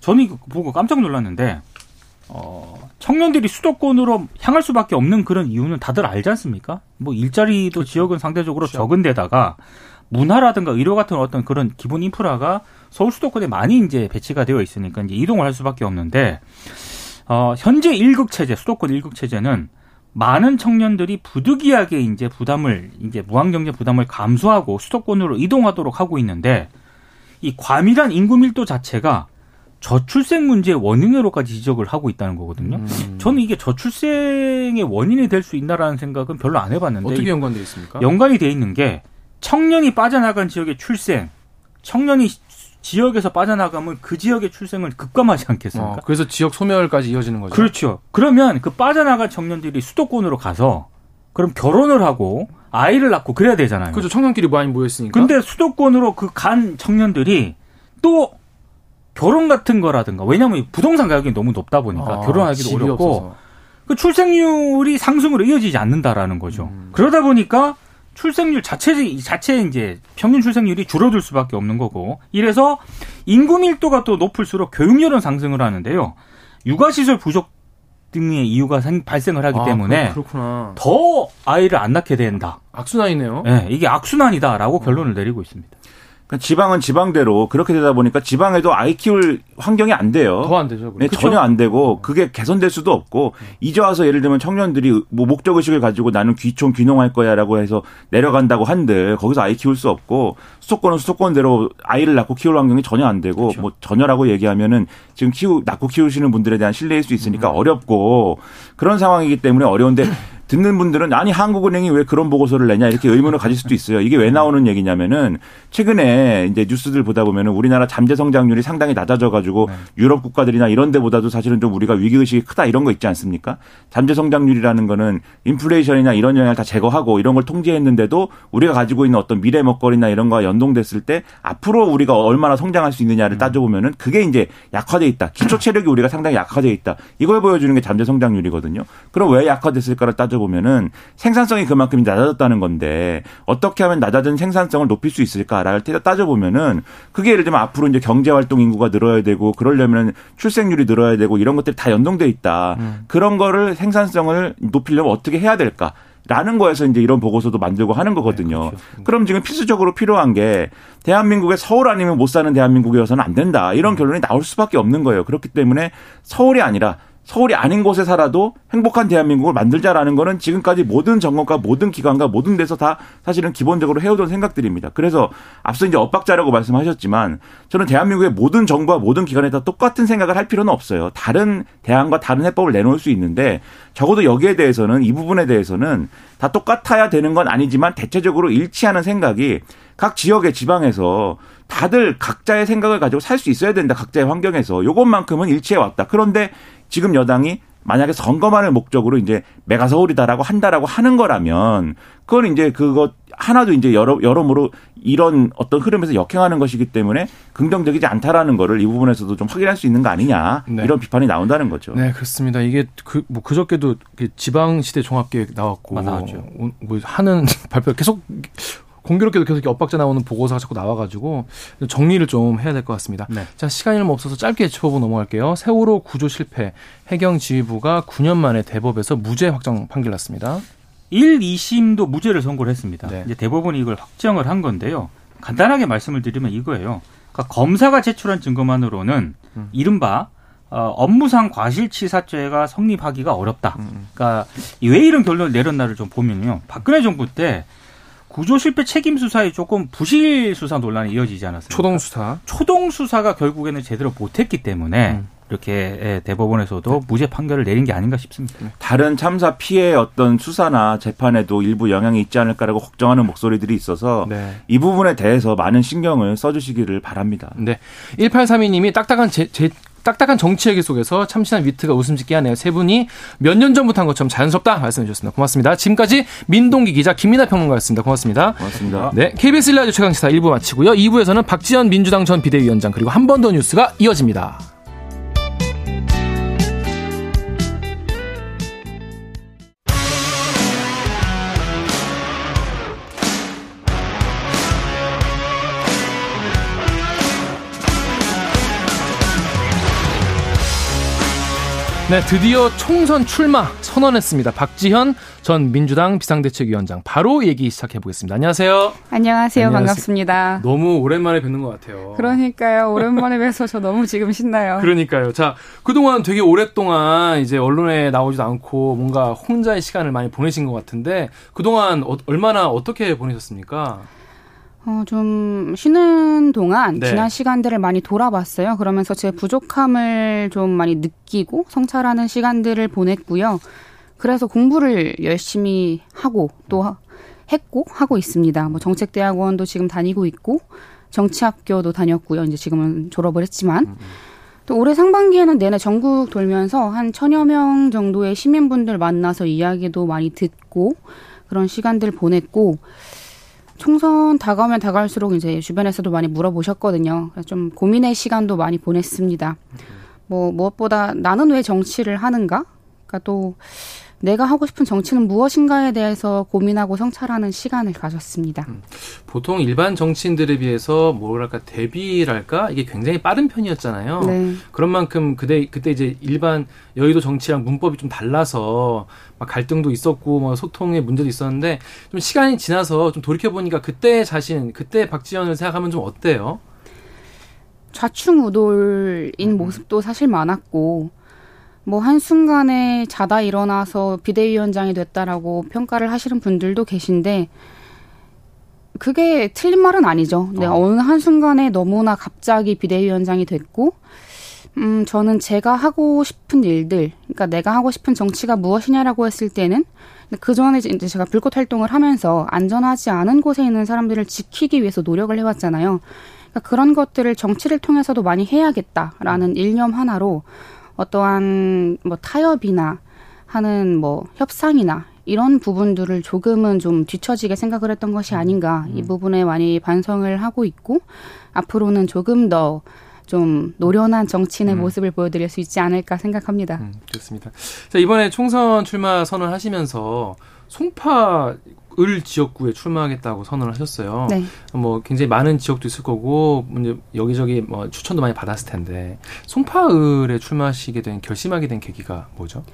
저는 이거 보고 깜짝 놀랐는데 어, 청년들이 수도권으로 향할 수밖에 없는 그런 이유는 다들 알지 않습니까? 뭐 일자리도 그렇죠. 지역은 상대적으로 그렇죠. 적은 데다가 문화라든가 의료 같은 어떤 그런 기본 인프라가 서울 수도권에 많이 이제 배치가 되어 있으니까 이제 이동을 할 수밖에 없는데 어, 현재 일극 체제, 수도권 일극 체제는 많은 청년들이 부득이하게 이제 부담을 이제 무한 경제 부담을 감수하고 수도권으로 이동하도록 하고 있는데 이 과밀한 인구 밀도 자체가 저출생 문제의 원인으로까지 지적을 하고 있다는 거거든요. 음. 저는 이게 저출생의 원인이 될 수 있나라는 생각은 별로 안 해봤는데 어떻게 연관돼 있습니까? 연관이 돼 있는 게 청년이 빠져나간 지역의 출생, 청년이 지역에서 빠져나가면 그 지역의 출생을 급감하지 않겠습니까? 어, 그래서 지역 소멸까지 이어지는 거죠. 그렇죠. 그러면 그 빠져나간 청년들이 수도권으로 가서 그럼 결혼을 하고 아이를 낳고 그래야 되잖아요. 그렇죠. 청년끼리 많이 모였으니까. 근데 수도권으로 그 간 청년들이 또 결혼 같은 거라든가 왜냐하면 부동산 가격이 너무 높다 보니까 아, 결혼하기도 어렵고 없어서. 그 출생률이 상승으로 이어지지 않는다라는 거죠. 음. 그러다 보니까 출생률 자체 자체 이제 평균 출생률이 줄어들 수밖에 없는 거고 이래서 인구 밀도가 또 높을수록 교육열은 상승을 하는데요. 육아 시설 부족 등의 이유가 생, 발생을 하기 아, 때문에 그렇구나. 더 아이를 안 낳게 된다. 악순환이네요. 네, 이게 악순환이다라고 어. 결론을 내리고 있습니다. 그러니까 지방은 지방대로 그렇게 되다 보니까 지방에도 아이 키울 환경이 안 돼요. 더 안 되죠. 네, 전혀 안 되고 그게 개선될 수도 없고 이제 와서 예를 들면 청년들이 뭐 목적 의식을 가지고 나는 귀촌 귀농할 거야라고 해서 내려간다고 한들 거기서 아이 키울 수 없고 수도권은 수도권대로 아이를 낳고 키울 환경이 전혀 안 되고 그렇죠. 뭐 전혀라고 얘기하면은 지금 키우 낳고 키우시는 분들에 대한 신뢰일 수 있으니까 음. 어렵고 그런 상황이기 때문에 어려운데 듣는 분들은 아니 한국은행이 왜 그런 보고서를 내냐 이렇게 의문을 가질 수도 있어요. 이게 왜 나오는 얘기냐면은 최근에 이제 뉴스들 보다 보면은 우리나라 잠재 성장률이 상당히 낮아져 가지고 네. 유럽 국가들이나 이런 데보다도 사실은 좀 우리가 위기 의식이 크다 이런 거 있지 않습니까? 잠재 성장률이라는 거는 인플레이션이나 이런 영향을 다 제거하고 이런 걸 통제했는데도 우리가 가지고 있는 어떤 미래 먹거리나 이런 거와 연동됐을 때 앞으로 우리가 얼마나 성장할 수 있느냐를 음. 따져보면은 그게 이제 약화돼 있다. 기초 체력이 우리가 상당히 약화돼 있다. 이걸 보여주는 게 잠재 성장률이거든요. 그럼 왜 약화됐을까를 따져 보면은 생산성이 그만큼 낮아졌다는 건데 어떻게 하면 낮아진 생산성을 높일 수 있을까를 따져보면은 그게 예를 들면 앞으로 이제 경제 활동 인구가 늘어야 되고 그러려면 출생률이 늘어야 되고 이런 것들이 다 연동돼 있다. 음. 그런 거를 생산성을 높이려면 어떻게 해야 될까? 라는 거에서 이제 이런 보고서도 만들고 하는 거거든요. 네, 그렇죠. 그럼 지금 필수적으로 필요한 게 대한민국에 서울 아니면 못 사는 대한민국이어서는 안 된다. 이런 음. 결론이 나올 수밖에 없는 거예요. 그렇기 때문에 서울이 아니라 서울이 아닌 곳에 살아도 행복한 대한민국을 만들자라는 거는 지금까지 모든 정권과 모든 기관과 모든 데서 다 사실은 기본적으로 해오던 생각들입니다. 그래서 앞서 이제 엇박자라고 말씀하셨지만 저는 대한민국의 모든 정부와 모든 기관에 다 똑같은 생각을 할 필요는 없어요. 다른 대안과 다른 해법을 내놓을 수 있는데 적어도 여기에 대해서는 이 부분에 대해서는 다 똑같아야 되는 건 아니지만 대체적으로 일치하는 생각이 각 지역의 지방에서 다들 각자의 생각을 가지고 살 수 있어야 된다. 각자의 환경에서. 요것만큼은 일치해 왔다. 그런데 지금 여당이 만약에 선거만을 목적으로 이제 메가 서울이다라고 한다라고 하는 거라면 그건 이제 그것 하나도 이제 여러 여러모로 이런 어떤 흐름에서 역행하는 것이기 때문에 긍정적이지 않다라는 거를 이 부분에서도 좀 확인할 수 있는 거 아니냐 네. 이런 비판이 나온다는 거죠. 네 그렇습니다. 이게 그 뭐 그저께도 지방시대 종합계획 나왔고 아, 나왔죠. 뭐 하는 발표 계속 공교롭게도 계속 엇박자 나오는 보고서가 자꾸 나와가지고 정리를 좀 해야 될 것 같습니다. 네. 자 시간이 너무 없어서 짧게 짚어보고 넘어갈게요. 세월호 구조 실패 해경 지휘부가 9년 만에 대법에서 무죄 확정 판결 났습니다. 1, 2심도 무죄를 선고를 했습니다. 네. 이제 대법원이 이걸 확정을 한 건데요. 간단하게 말씀을 드리면 이거예요. 그러니까 검사가 제출한 증거만으로는 음. 이른바 어, 업무상 과실치사죄가 성립하기가 어렵다. 음. 음. 그러니까 왜 이런 결론을 내렸나를 좀 보면요. 박근혜 정부 때 구조 실패 책임 수사에 조금 부실 수사 논란이 이어지지 않았습니까? 초동 수사. 초동 수사가 결국에는 제대로 못했기 때문에 음. 이렇게 예, 대법원에서도 네. 무죄 판결을 내린 게 아닌가 싶습니다. 네. 다른 참사 피해 어떤 수사나 재판에도 일부 영향이 있지 않을까라고 걱정하는 목소리들이 있어서 네. 이 부분에 대해서 많은 신경을 써주시기를 바랍니다. 네. 1832님이 딱딱한 제, 제, 딱딱한 정치 얘기 속에서 참신한 위트가 웃음 짓게 하네요. 세 분이 몇 년 전부터 한 것처럼 자연스럽다 말씀해 주셨습니다. 고맙습니다. 지금까지 민동기 기자 김민아 평론가였습니다. 고맙습니다. 고맙습니다. 네, KBS 일라디오 최강시사 1부 마치고요. 2부에서는 박지원 민주당 전 비대위원장 그리고 한 번 더 뉴스가 이어집니다. 네, 드디어 총선 출마 선언했습니다. 박지현 전 민주당 비상대책위원장 바로 얘기 시작해 보겠습니다. 안녕하세요. 안녕하세요. 안녕하세요. 반갑습니다. 너무 오랜만에 뵙는 것 같아요. 그러니까요. 오랜만에 뵈서 저 너무 지금 신나요. 그러니까요. 자, 그동안 되게 오랫동안 이제 언론에 나오지도 않고 뭔가 혼자의 시간을 많이 보내신 것 같은데 그동안 어, 얼마나 어떻게 보내셨습니까? 어, 좀 쉬는 동안 네. 지난 시간들을 많이 돌아봤어요. 그러면서 제 부족함을 좀 많이 느끼고 성찰하는 시간들을 보냈고요. 그래서 공부를 열심히 하고 또 했고 하고 있습니다. 뭐 정책대학원도 지금 다니고 있고 정치학교도 다녔고요. 이제 지금은 졸업을 했지만 음, 음. 또 올해 상반기에는 내내 전국 돌면서 한 천여 명 정도의 시민분들 만나서 이야기도 많이 듣고 그런 시간들 보냈고 총선 다가오면 다가올수록 이제 주변에서도 많이 물어보셨거든요. 그래서 좀 고민의 시간도 많이 보냈습니다. 뭐 무엇보다 나는 왜 정치를 하는가? 그러니까 또 내가 하고 싶은 정치는 무엇인가에 대해서 고민하고 성찰하는 시간을 가졌습니다. 음, 보통 일반 정치인들에 비해서 뭐랄까 대비랄까 이게 굉장히 빠른 편이었잖아요. 네. 그런 만큼 그때 그때 이제 일반 여의도 정치랑 문법이 좀 달라서 막 갈등도 있었고 뭐 소통의 문제도 있었는데 좀 시간이 지나서 좀 돌이켜 보니까 그때 자신 그때 박지원을 생각하면 좀 어때요? 좌충우돌인 음. 모습도 사실 많았고 뭐 한순간에 자다 일어나서 비대위원장이 됐다라고 평가를 하시는 분들도 계신데 그게 틀린 말은 아니죠. 네, 어. 느 한순간에 너무나 갑자기 비대위원장이 됐고 음, 저는 제가 하고 싶은 일들, 그러니까 내가 하고 싶은 정치가 무엇이냐라고 했을 때는 그 전에 이제 제가 불꽃 활동을 하면서 안전하지 않은 곳에 있는 사람들을 지키기 위해서 노력을 해왔잖아요. 그러니까 그런 것들을 정치를 통해서도 많이 해야겠다라는 일념 하나로 어떠한 뭐 타협이나 하는 뭐 협상이나 이런 부분들을 조금은 좀 뒤처지게 생각을 했던 것이 아닌가 이 음. 부분에 많이 반성을 하고 있고 앞으로는 조금 더 좀 노련한 정치인의 음. 모습을 보여드릴 수 있지 않을까 생각합니다. 음, 좋습니다. 자 이번에 총선 출마 선언하시면서 송파 을 지역구에 출마하겠다고 선언을 하셨어요. 네. 뭐 굉장히 많은 지역도 있을 거고 이제 여기저기 뭐 추천도 많이 받았을 텐데 송파을에 출마하시게 된 결심하게 된 계기가 뭐죠?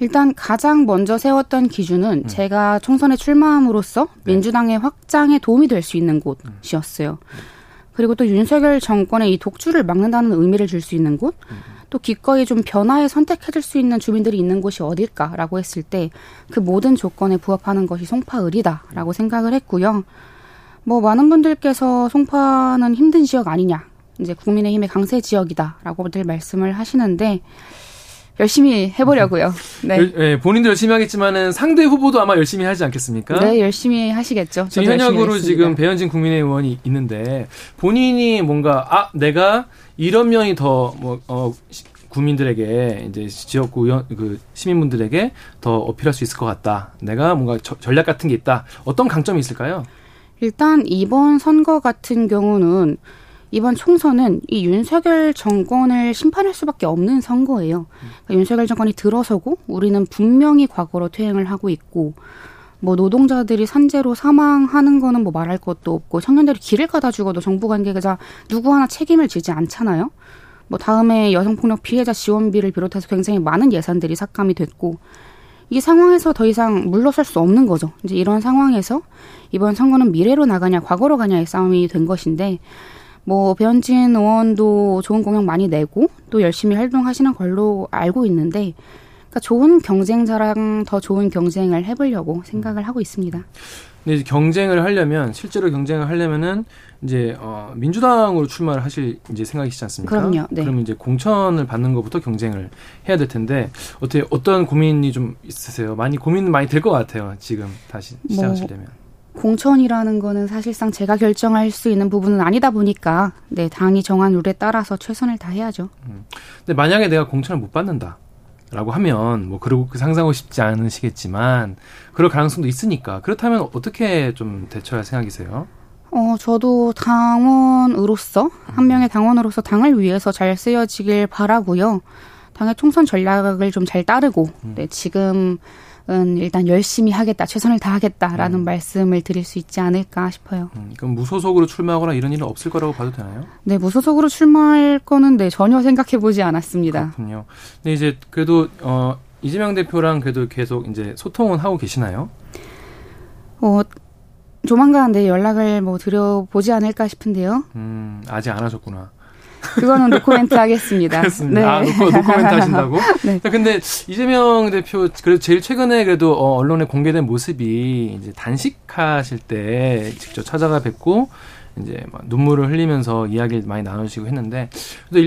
일단 가장 먼저 세웠던 기준은 음. 제가 총선에 출마함으로써 네. 민주당의 확장에 도움이 될 수 있는 곳이었어요. 음. 그리고 또 윤석열 정권의 이 독주를 막는다는 의미를 줄 수 있는 곳. 음. 또 기꺼이 좀 변화에 선택해줄 수 있는 주민들이 있는 곳이 어딜까라고 했을 때 그 모든 조건에 부합하는 것이 송파을이다라고 생각을 했고요. 뭐 많은 분들께서 송파는 힘든 지역 아니냐, 이제 국민의힘의 강세 지역이다라고들 말씀을 하시는데 열심히 해보려고요. 네. 네. 본인도 열심히 하겠지만은 상대 후보도 아마 열심히 하지 않겠습니까? 네, 열심히 하시겠죠. 지금 현역으로 지금 배현진 국민의 의원이 있는데 본인이 뭔가 아 내가 이런 면이 더뭐 어, 국민들에게 이제 지역구 의원 그 시민분들에게 더 어필할 수 있을 것 같다. 내가 뭔가 저, 전략 같은 게 있다. 어떤 강점이 있을까요? 일단 이번 선거 같은 경우는 이번 총선은 이 윤석열 정권을 심판할 수밖에 없는 선거예요. 그러니까 윤석열 정권이 들어서고 우리는 분명히 과거로 퇴행을 하고 있고 뭐 노동자들이 산재로 사망하는 거는 뭐 말할 것도 없고 청년들이 길을 가다 죽어도 정부 관계자 누구 하나 책임을 지지 않잖아요. 뭐 다음에 여성폭력 피해자 지원비를 비롯해서 굉장히 많은 예산들이 삭감이 됐고 이 상황에서 더 이상 물러설 수 없는 거죠. 이제 이런 상황에서 이번 선거는 미래로 나가냐 과거로 가냐의 싸움이 된 것인데 뭐 배현진 의원도 좋은 공약 많이 내고 또 열심히 활동하시는 걸로 알고 있는데 그러니까 좋은 경쟁자랑 더 좋은 경쟁을 해보려고 생각을 하고 있습니다. 근데 경쟁을 하려면 실제로 경쟁을 하려면은 이제 어 민주당으로 출마를 하실 이제 생각이시지 않습니까? 그럼요. 네. 그러면 이제 공천을 받는 것부터 경쟁을 해야 될 텐데 어떻게 어떤 고민이 좀 있으세요? 많이 고민 많이 될 것 같아요. 지금 다시 뭐 시작하시려면. 뭐 공천이라는 거는 사실상 제가 결정할 수 있는 부분은 아니다 보니까 네 당이 정한 룰에 따라서 최선을 다해야죠. 음. 근데 만약에 내가 공천을 못 받는다. 라고 하면 뭐 그러고 그 상상하고 싶지 않으시겠지만 그럴 가능성도 있으니까 그렇다면 어떻게 좀 대처할 생각이세요? 어, 저도 당원으로서 한 명의 당원으로서 당을 위해서 잘 쓰여지길 바라고요. 당의 총선 전략을 좀 잘 따르고 음. 네, 지금 은 일단 열심히 하겠다, 최선을 다하겠다라는 음. 말씀을 드릴 수 있지 않을까 싶어요. 음, 그럼 무소속으로 출마하거나 이런 일은 없을 거라고 봐도 되나요? 네, 무소속으로 출마할 거는 네, 전혀 생각해 보지 않았습니다. 그렇군요. 근데 이제 그래도 어, 이재명 대표랑 그래도 계속 이제 소통은 하고 계시나요? 어, 조만간 네, 연락을 뭐 드려보지 않을까 싶은데요. 음, 아직 안 하셨구나. 그거는 노코멘트 하겠습니다. 그렇습니다. 네. 아, 노코, 노코멘트 하신다고? 네. 근데 이재명 대표 그래도 제일 최근에 그래도 어, 언론에 공개된 모습이 이제 단식하실 때 직접 찾아가 뵙고 이제 막 눈물을 흘리면서 이야기를 많이 나누시고 했는데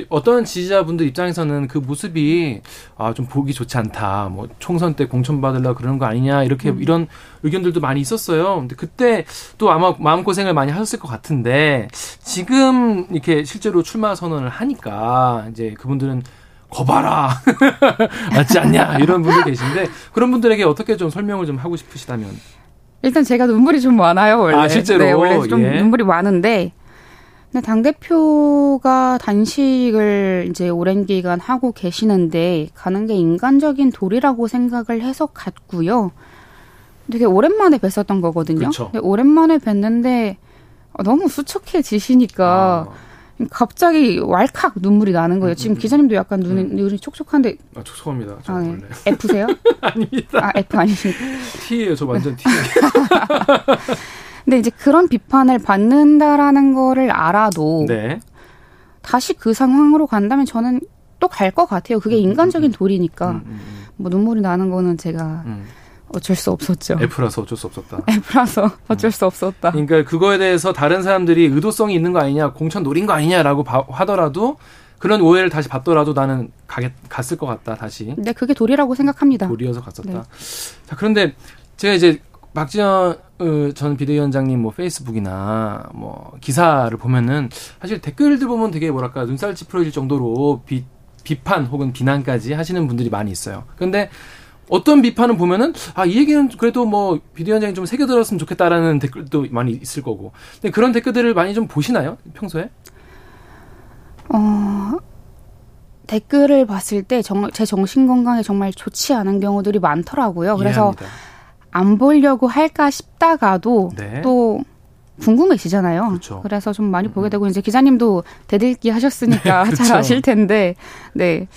어떤 지지자분들 입장에서는 그 모습이 아 좀 보기 좋지 않다. 뭐 총선 때 공천 받으려 그러는 거 아니냐 이렇게 음. 이런 의견들도 많이 있었어요. 근데 그때 또 아마 마음 고생을 많이 하셨을 것 같은데 지금 이렇게 실제로 출마 선언을 하니까 이제 그분들은 거봐라 맞지 않냐 이런 분들 계신데 그런 분들에게 어떻게 좀 설명을 좀 하고 싶으시다면 일단 제가 눈물이 좀 많아요 원래. 아 실제로 네, 원래 좀 예. 눈물이 많은데 근데 당 대표가 단식을 이제 오랜 기간 하고 계시는데 가는 게 인간적인 도리라고 생각을 해서 갔고요. 되게 오랜만에 뵀었던 거거든요. 오랜만에 뵀는데 너무 수척해지시니까 아. 갑자기 왈칵 눈물이 나는 거예요. 지금 음, 음. 기자님도 약간 눈이, 음. 눈이 촉촉한데. 아, 촉촉합니다. 저 아, 네. F세요? 아닙니다. 아, F 아니십니까? T예요. 저 완전 T. 근데 이제 그런 비판을 받는다라는 거를 알아도 네. 다시 그 상황으로 간다면 저는 또 갈 것 같아요. 그게 인간적인 도리니까. 음, 음, 뭐 눈물이 나는 거는 제가 어쩔 수 없었죠. F라서 어쩔 수 없었다. F라서 어쩔 수 없었다. 그러니까 그거에 대해서 다른 사람들이 의도성이 있는 거 아니냐, 공천 노린 거 아니냐라고 바, 하더라도 그런 오해를 다시 받더라도 나는 가겠, 갔을 것 같다 다시. 네, 그게 도리라고 생각합니다. 도리여서 갔었다. 네. 자, 그런데 제가 이제 박지원 어, 전 비대위원장님 뭐 페이스북이나 뭐 기사를 보면은 사실 댓글들 보면 되게 뭐랄까 눈살 찌푸려질 정도로 비, 비판 혹은 비난까지 하시는 분들이 많이 있어요. 근데 어떤 비판을 보면은 아 이 얘기는 그래도 뭐 비대위원장이 좀 새겨 들었으면 좋겠다라는 댓글도 많이 있을 거고. 근데 그런 댓글들을 많이 좀 보시나요 평소에? 어 댓글을 봤을 때 제 정신 건강에 정말 좋지 않은 경우들이 많더라고요. 그래서 이해합니다. 안 보려고 할까 싶다가도 네. 또 궁금해지잖아요. 그렇죠. 그래서 좀 많이 보게 되고 이제 기자님도 대들기 하셨으니까 네, 그렇죠. 잘 아실 텐데 네.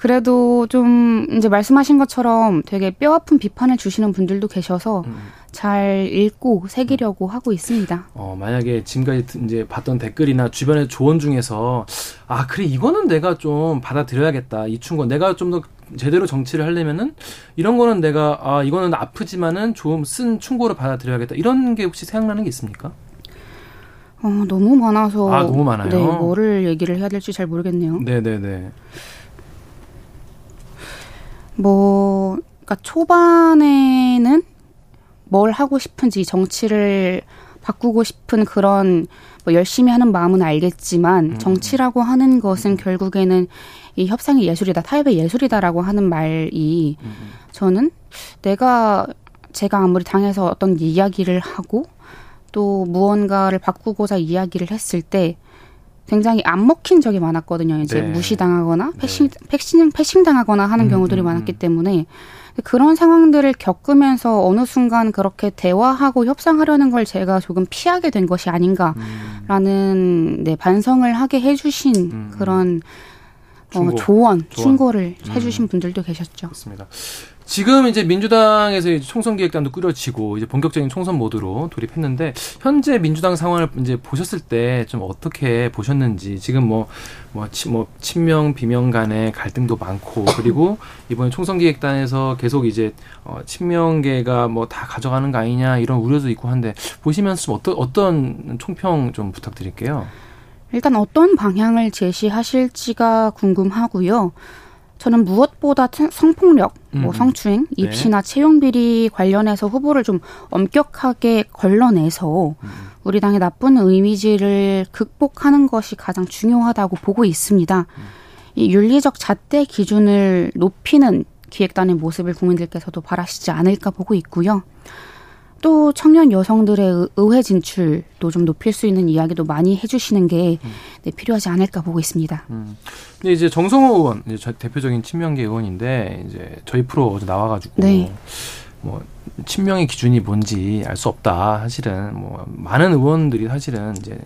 그래도 좀 이제 말씀하신 것처럼 되게 뼈 아픈 비판을 주시는 분들도 계셔서 음. 잘 읽고 새기려고 음. 하고 있습니다. 어, 만약에 지금까지 이제 봤던 댓글이나 주변의 조언 중에서 아, 그래, 이거는 내가 좀 받아들여야겠다. 이 충고. 내가 좀 더 제대로 정치를 하려면은 이런 거는 내가 아, 이거는 아프지만은 좀 쓴 충고를 받아들여야겠다. 이런 게 혹시 생각나는 게 있습니까? 어, 너무 많아서. 아, 너무 많아요. 네, 뭐를 얘기를 해야 될지 잘 모르겠네요. 네 네 네. 뭐, 그러니까 초반에는 뭘 하고 싶은지 정치를 바꾸고 싶은 그런 뭐 열심히 하는 마음은 알겠지만 음. 정치라고 하는 것은 결국에는 이 협상의 예술이다, 타협의 예술이다라고 하는 말이 음. 저는 내가 제가 아무리 당해서 어떤 이야기를 하고 또 무언가를 바꾸고자 이야기를 했을 때 굉장히 안 먹힌 적이 많았거든요. 이제 네. 무시당하거나 패싱, 네. 패싱, 패싱 당하거나 하는 음, 경우들이 음, 많았기 음. 때문에 그런 상황들을 겪으면서 어느 순간 그렇게 대화하고 협상하려는 걸 제가 조금 피하게 된 것이 아닌가라는 음. 네, 반성을 하게 해주신 음. 그런 어, 조언, 충고를 해주신 분들도 계셨죠. 그렇습니다. 지금 이제 민주당에서 이제 총선 기획단도 꾸려지고 이제 본격적인 총선 모드로 돌입했는데 현재 민주당 상황을 이제 보셨을 때 좀 어떻게 보셨는지 지금 뭐뭐 뭐, 뭐 친명 비명 간의 갈등도 많고 그리고 이번에 총선 기획단에서 계속 이제 어 친명계가 뭐 다 가져가는 거 아니냐 이런 우려도 있고 한데 보시면서 좀 어떤 어떤 총평 좀 부탁드릴게요. 일단 어떤 방향을 제시하실지가 궁금하고요. 저는 무엇보다 성폭력, 뭐 음. 뭐 성추행, 네. 입시나 네. 채용 비리 관련해서 후보를 좀 엄격하게 걸러내서 음. 우리 당의 나쁜 이미지를 극복하는 것이 가장 중요하다고 보고 있습니다. 음. 이 윤리적 잣대 기준을 높이는 기획단의 모습을 국민들께서도 바라시지 않을까 보고 있고요. 또 청년 여성들의 의회 진출도 좀 높일 수 있는 이야기도 많이 해주시는 게 음. 네, 필요하지 않을까 보고 있습니다. 음. 근데 이제 정성호 의원, 이제 대표적인 친명계 의원인데 이제 저희 프로 어제 나와가지고 네. 뭐 친명의 기준이 뭔지 알 수 없다. 사실은 뭐 많은 의원들이 사실은 이제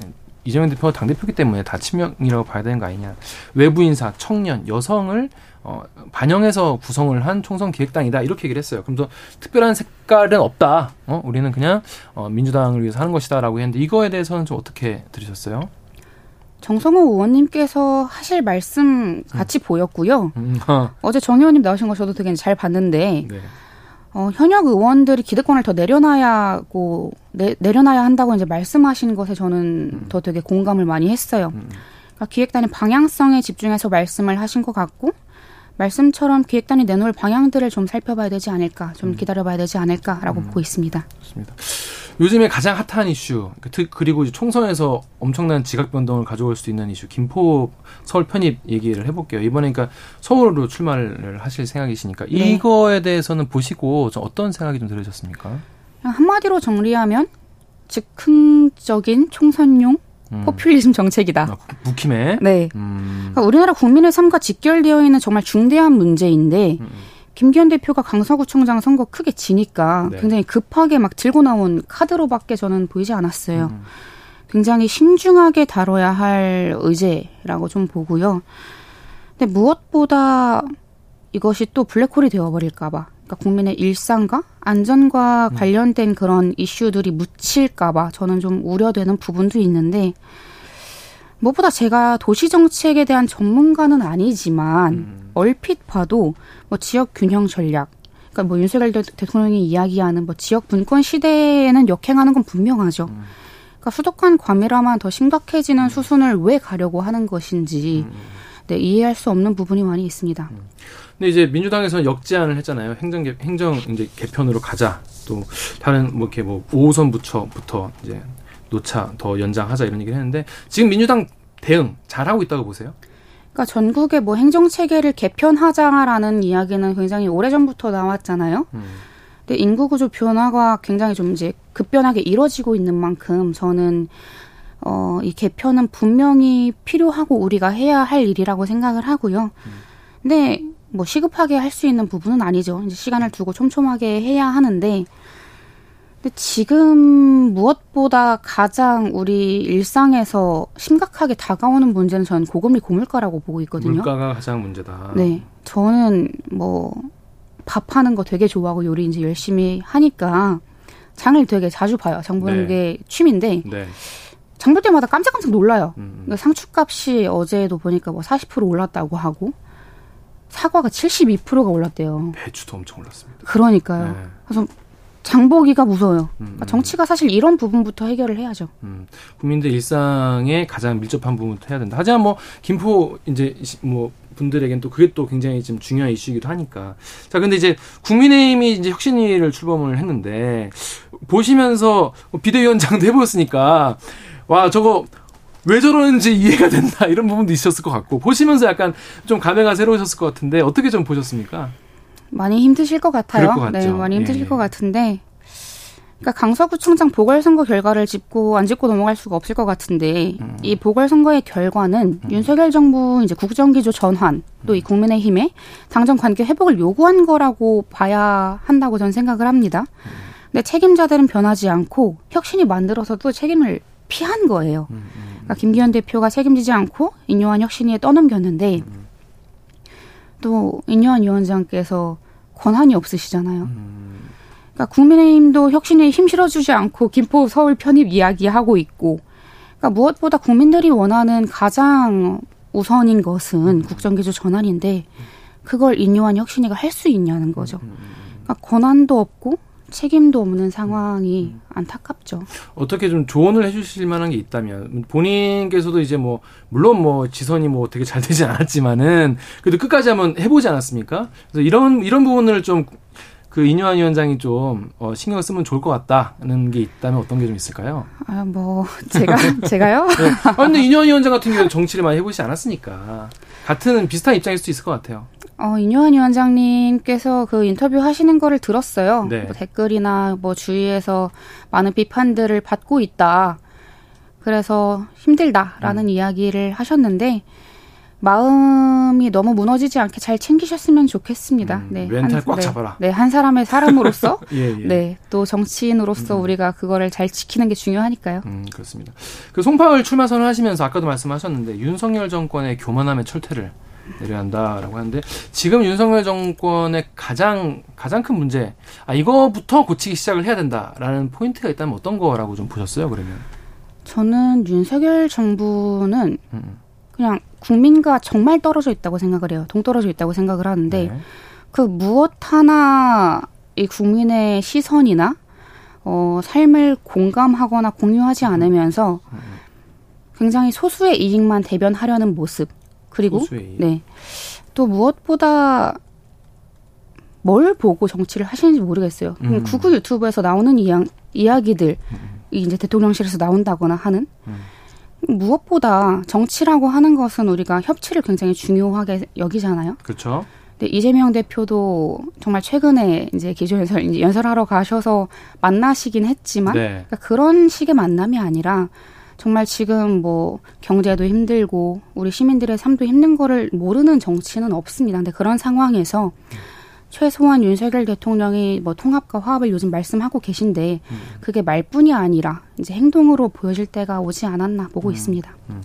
이재명 대표가 당 대표기 때문에 다 친명이라고 봐야 되는 거 아니냐. 외부 인사, 청년, 여성을 어, 반영해서 구성을 한 총선 기획단이다 이렇게 얘기를 했어요. 그래서 특별한 색깔은 없다. 어, 우리는 그냥 어, 민주당을 위해서 하는 것이다라고 했는데 이거에 대해서는 좀 어떻게 들으셨어요? 정성호 의원님께서 하실 말씀 같이 음. 보였고요. 음, 어. 제 정 의원님 나오신 거 저도 되게 잘 봤는데 네. 어, 현역 의원들이 기득권을 더 내려놔야고 내, 내려놔야 한다고 이제 말씀하신 것에 저는 음. 더 되게 공감을 많이 했어요. 음. 그러니까 기획단의 방향성에 집중해서 말씀을 하신 것 같고 말씀처럼 기획단이 내놓을 방향들을 좀 살펴봐야 되지 않을까, 좀 음. 기다려봐야 되지 않을까라고 음. 보고 있습니다. 좋습니다. 요즘에 가장 핫한 이슈 그리고 총선에서 엄청난 지각 변동을 가져올 수 있는 이슈 김포 서울 편입 얘기를 해볼게요. 이번에 그러니까 서울로 출마를 하실 생각이시니까 네. 이거에 대해서는 보시고 좀 어떤 생각이 좀 들으셨습니까? 한마디로 정리하면 즉흥적인 총선용 음. 포퓰리즘 정책이다. 아, 북힘에? 네. 음. 그러니까 우리나라 국민의 삶과 직결되어 있는 정말 중대한 문제인데 음. 김기현 대표가 강서구청장 선거 크게 지니까 네. 굉장히 급하게 막 들고 나온 카드로밖에 저는 보이지 않았어요. 음. 굉장히 신중하게 다뤄야 할 의제라고 좀 보고요. 근데 무엇보다 이것이 또 블랙홀이 되어버릴까봐. 그러니까 국민의 일상과 안전과 음. 관련된 그런 이슈들이 묻힐까봐 저는 좀 우려되는 부분도 있는데 무엇보다 제가 도시 정책에 대한 전문가는 아니지만 음. 얼핏 봐도 뭐 지역 균형 전략, 그러니까 뭐 윤석열 대통령이 이야기하는 뭐 지역 분권 시대에는 역행하는 건 분명하죠. 음. 그러니까 수도권 과밀화만 더 심각해지는 수순을 왜 가려고 하는 것인지 음. 네, 이해할 수 없는 부분이 많이 있습니다. 음. 근데 이제 민주당에서는 역제안을 했잖아요. 행정 개, 행정 이제 개편으로 가자. 또 다른 뭐 이렇게 뭐 5호선 부처부터 이제 노차 더 연장하자 이런 얘기를 했는데 지금 민주당 대응 잘하고 있다고 보세요? 그러니까 전국의 뭐 행정 체계를 개편하자라는 이야기는 굉장히 오래전부터 나왔잖아요. 음. 근데 인구 구조 변화가 굉장히 좀 이제 급변하게 이루어지고 있는 만큼 저는 어, 이 개편은 분명히 필요하고 우리가 해야 할 일이라고 생각을 하고요. 음. 근데 뭐 시급하게 할 수 있는 부분은 아니죠. 이제 시간을 두고 촘촘하게 해야 하는데 근데 지금 무엇보다 가장 우리 일상에서 심각하게 다가오는 문제는 저는 고금리 고물가라고 보고 있거든요. 물가가 가장 문제다. 네. 저는 뭐 밥하는 거 되게 좋아하고 요리 이제 열심히 하니까 장을 되게 자주 봐요. 장 보는 네. 게 취미인데 네. 장볼 때마다 깜짝깜짝 놀라요. 음. 그러니까 상추값이 어제도 보니까 뭐 40% 올랐다고 하고 사과가 72%가 올랐대요. 배추도 엄청 올랐습니다. 그러니까요. 네. 그래서 장보기가 무서워요. 음, 그러니까 음. 정치가 사실 이런 부분부터 해결을 해야죠. 음, 국민들 일상에 가장 밀접한 부분부터 해야 된다. 하지만 뭐 김포 이제 뭐 분들에겐 또 그게 또 굉장히 좀 중요한 이슈이기도 하니까. 자, 근데 이제 국민의힘이 이제 혁신위를 출범을 했는데 보시면서 뭐 비대위원장도 해보셨으니까 와 저거 왜 저러는지 이해가 된다 이런 부분도 있었을 것 같고 보시면서 약간 좀 감회가 새로우셨을 것 같은데 어떻게 좀 보셨습니까? 많이 힘드실 것 같아요. 것 네, 많이 힘드실 예. 것 같은데 그러니까 강서구청장 보궐선거 결과를 짚고 안 짚고 넘어갈 수가 없을 것 같은데 음. 이 보궐선거의 결과는 음. 윤석열 정부 이제 국정기조 전환 또 이 국민의힘의 당정 관계 회복을 요구한 거라고 봐야 한다고 저는 생각을 합니다. 근데 책임자들은 변하지 않고 혁신이 만들어서도 책임을 피한 거예요. 음, 음, 그러니까 김기현 대표가 책임지지 않고 인요한 혁신위에 떠넘겼는데 음. 또 인요한 위원장께서 권한이 없으시잖아요. 그러니까 국민의힘도 혁신에 힘 실어주지 않고 김포 서울 편입 이야기하고 있고, 그러니까 무엇보다 국민들이 원하는 가장 우선인 것은 국정기조 전환인데 그걸 인요한 혁신이가 할 수 있냐는 거죠. 그러니까 권한도 없고 책임도 없는 상황이 음. 안타깝죠. 어떻게 좀 조언을 해주실 만한 게 있다면 본인께서도 이제 뭐 물론 뭐 지선이 뭐 되게 잘 되지 않았지만은 그래도 끝까지 한번 해보지 않았습니까? 그래서 이런 이런 부분을 좀 그 이뇨한 위원장이 좀 어, 신경 을 쓰면 좋을 것 같다는 게 있다면 어떤 게 좀 있을까요? 아 뭐 제가 제가요? 네. 아 근데 이뇨한 위원장 같은 경우는 정치를 많이 해보지 않았으니까 같은 비슷한 입장일 수도 있을 것 같아요. 어, 인요한 위원장님께서 그 인터뷰 하시는 거를 들었어요. 네. 뭐 댓글이나 뭐 주위에서 많은 비판들을 받고 있다. 그래서 힘들다라는 음. 이야기를 하셨는데 마음이 너무 무너지지 않게 잘 챙기셨으면 좋겠습니다. 음, 네, 멘탈 한, 꽉 네, 잡아라. 네, 한 사람의 사람으로서, 예, 예. 네, 또 정치인으로서 음. 우리가 그거를 잘 지키는 게 중요하니까요. 음, 그렇습니다. 그 송파을 출마 선을 하시면서 아까도 말씀하셨는데 윤석열 정권의 교만함의 철퇴를 내려야 한다라고 하는데 지금 윤석열 정권의 가장 가장 큰 문제 아 이거부터 고치기 시작을 해야 된다라는 포인트가 있다면 어떤 거라고 좀 보셨어요 그러면? 저는 윤석열 정부는 음. 그냥 국민과 정말 떨어져 있다고 생각을 해요. 동떨어져 있다고 생각을 하는데 네. 그 무엇 하나 이 국민의 시선이나 어, 삶을 공감하거나 공유하지 음. 않으면서 음. 굉장히 소수의 이익만 대변하려는 모습 그리고 네. 또 무엇보다 뭘 보고 정치를 하시는지 모르겠어요. 음. 구구 유튜브에서 나오는 이야, 이야기들 음. 이제 대통령실에서 나온다거나 하는 음. 무엇보다 정치라고 하는 것은 우리가 협치를 굉장히 중요하게 여기잖아요. 그렇죠. 네, 이재명 대표도 정말 최근에 이제 기조 연설 이제 연설하러 가셔서 만나시긴 했지만 네. 그러니까 그런 식의 만남이 아니라 정말 지금 뭐 경제도 힘들고 우리 시민들의 삶도 힘든 거를 모르는 정치는 없습니다. 근데 그런 상황에서 최소한 윤석열 대통령이 뭐 통합과 화합을 요즘 말씀하고 계신데 그게 말뿐이 아니라 이제 행동으로 보여질 때가 오지 않았나 보고 음, 있습니다. 음.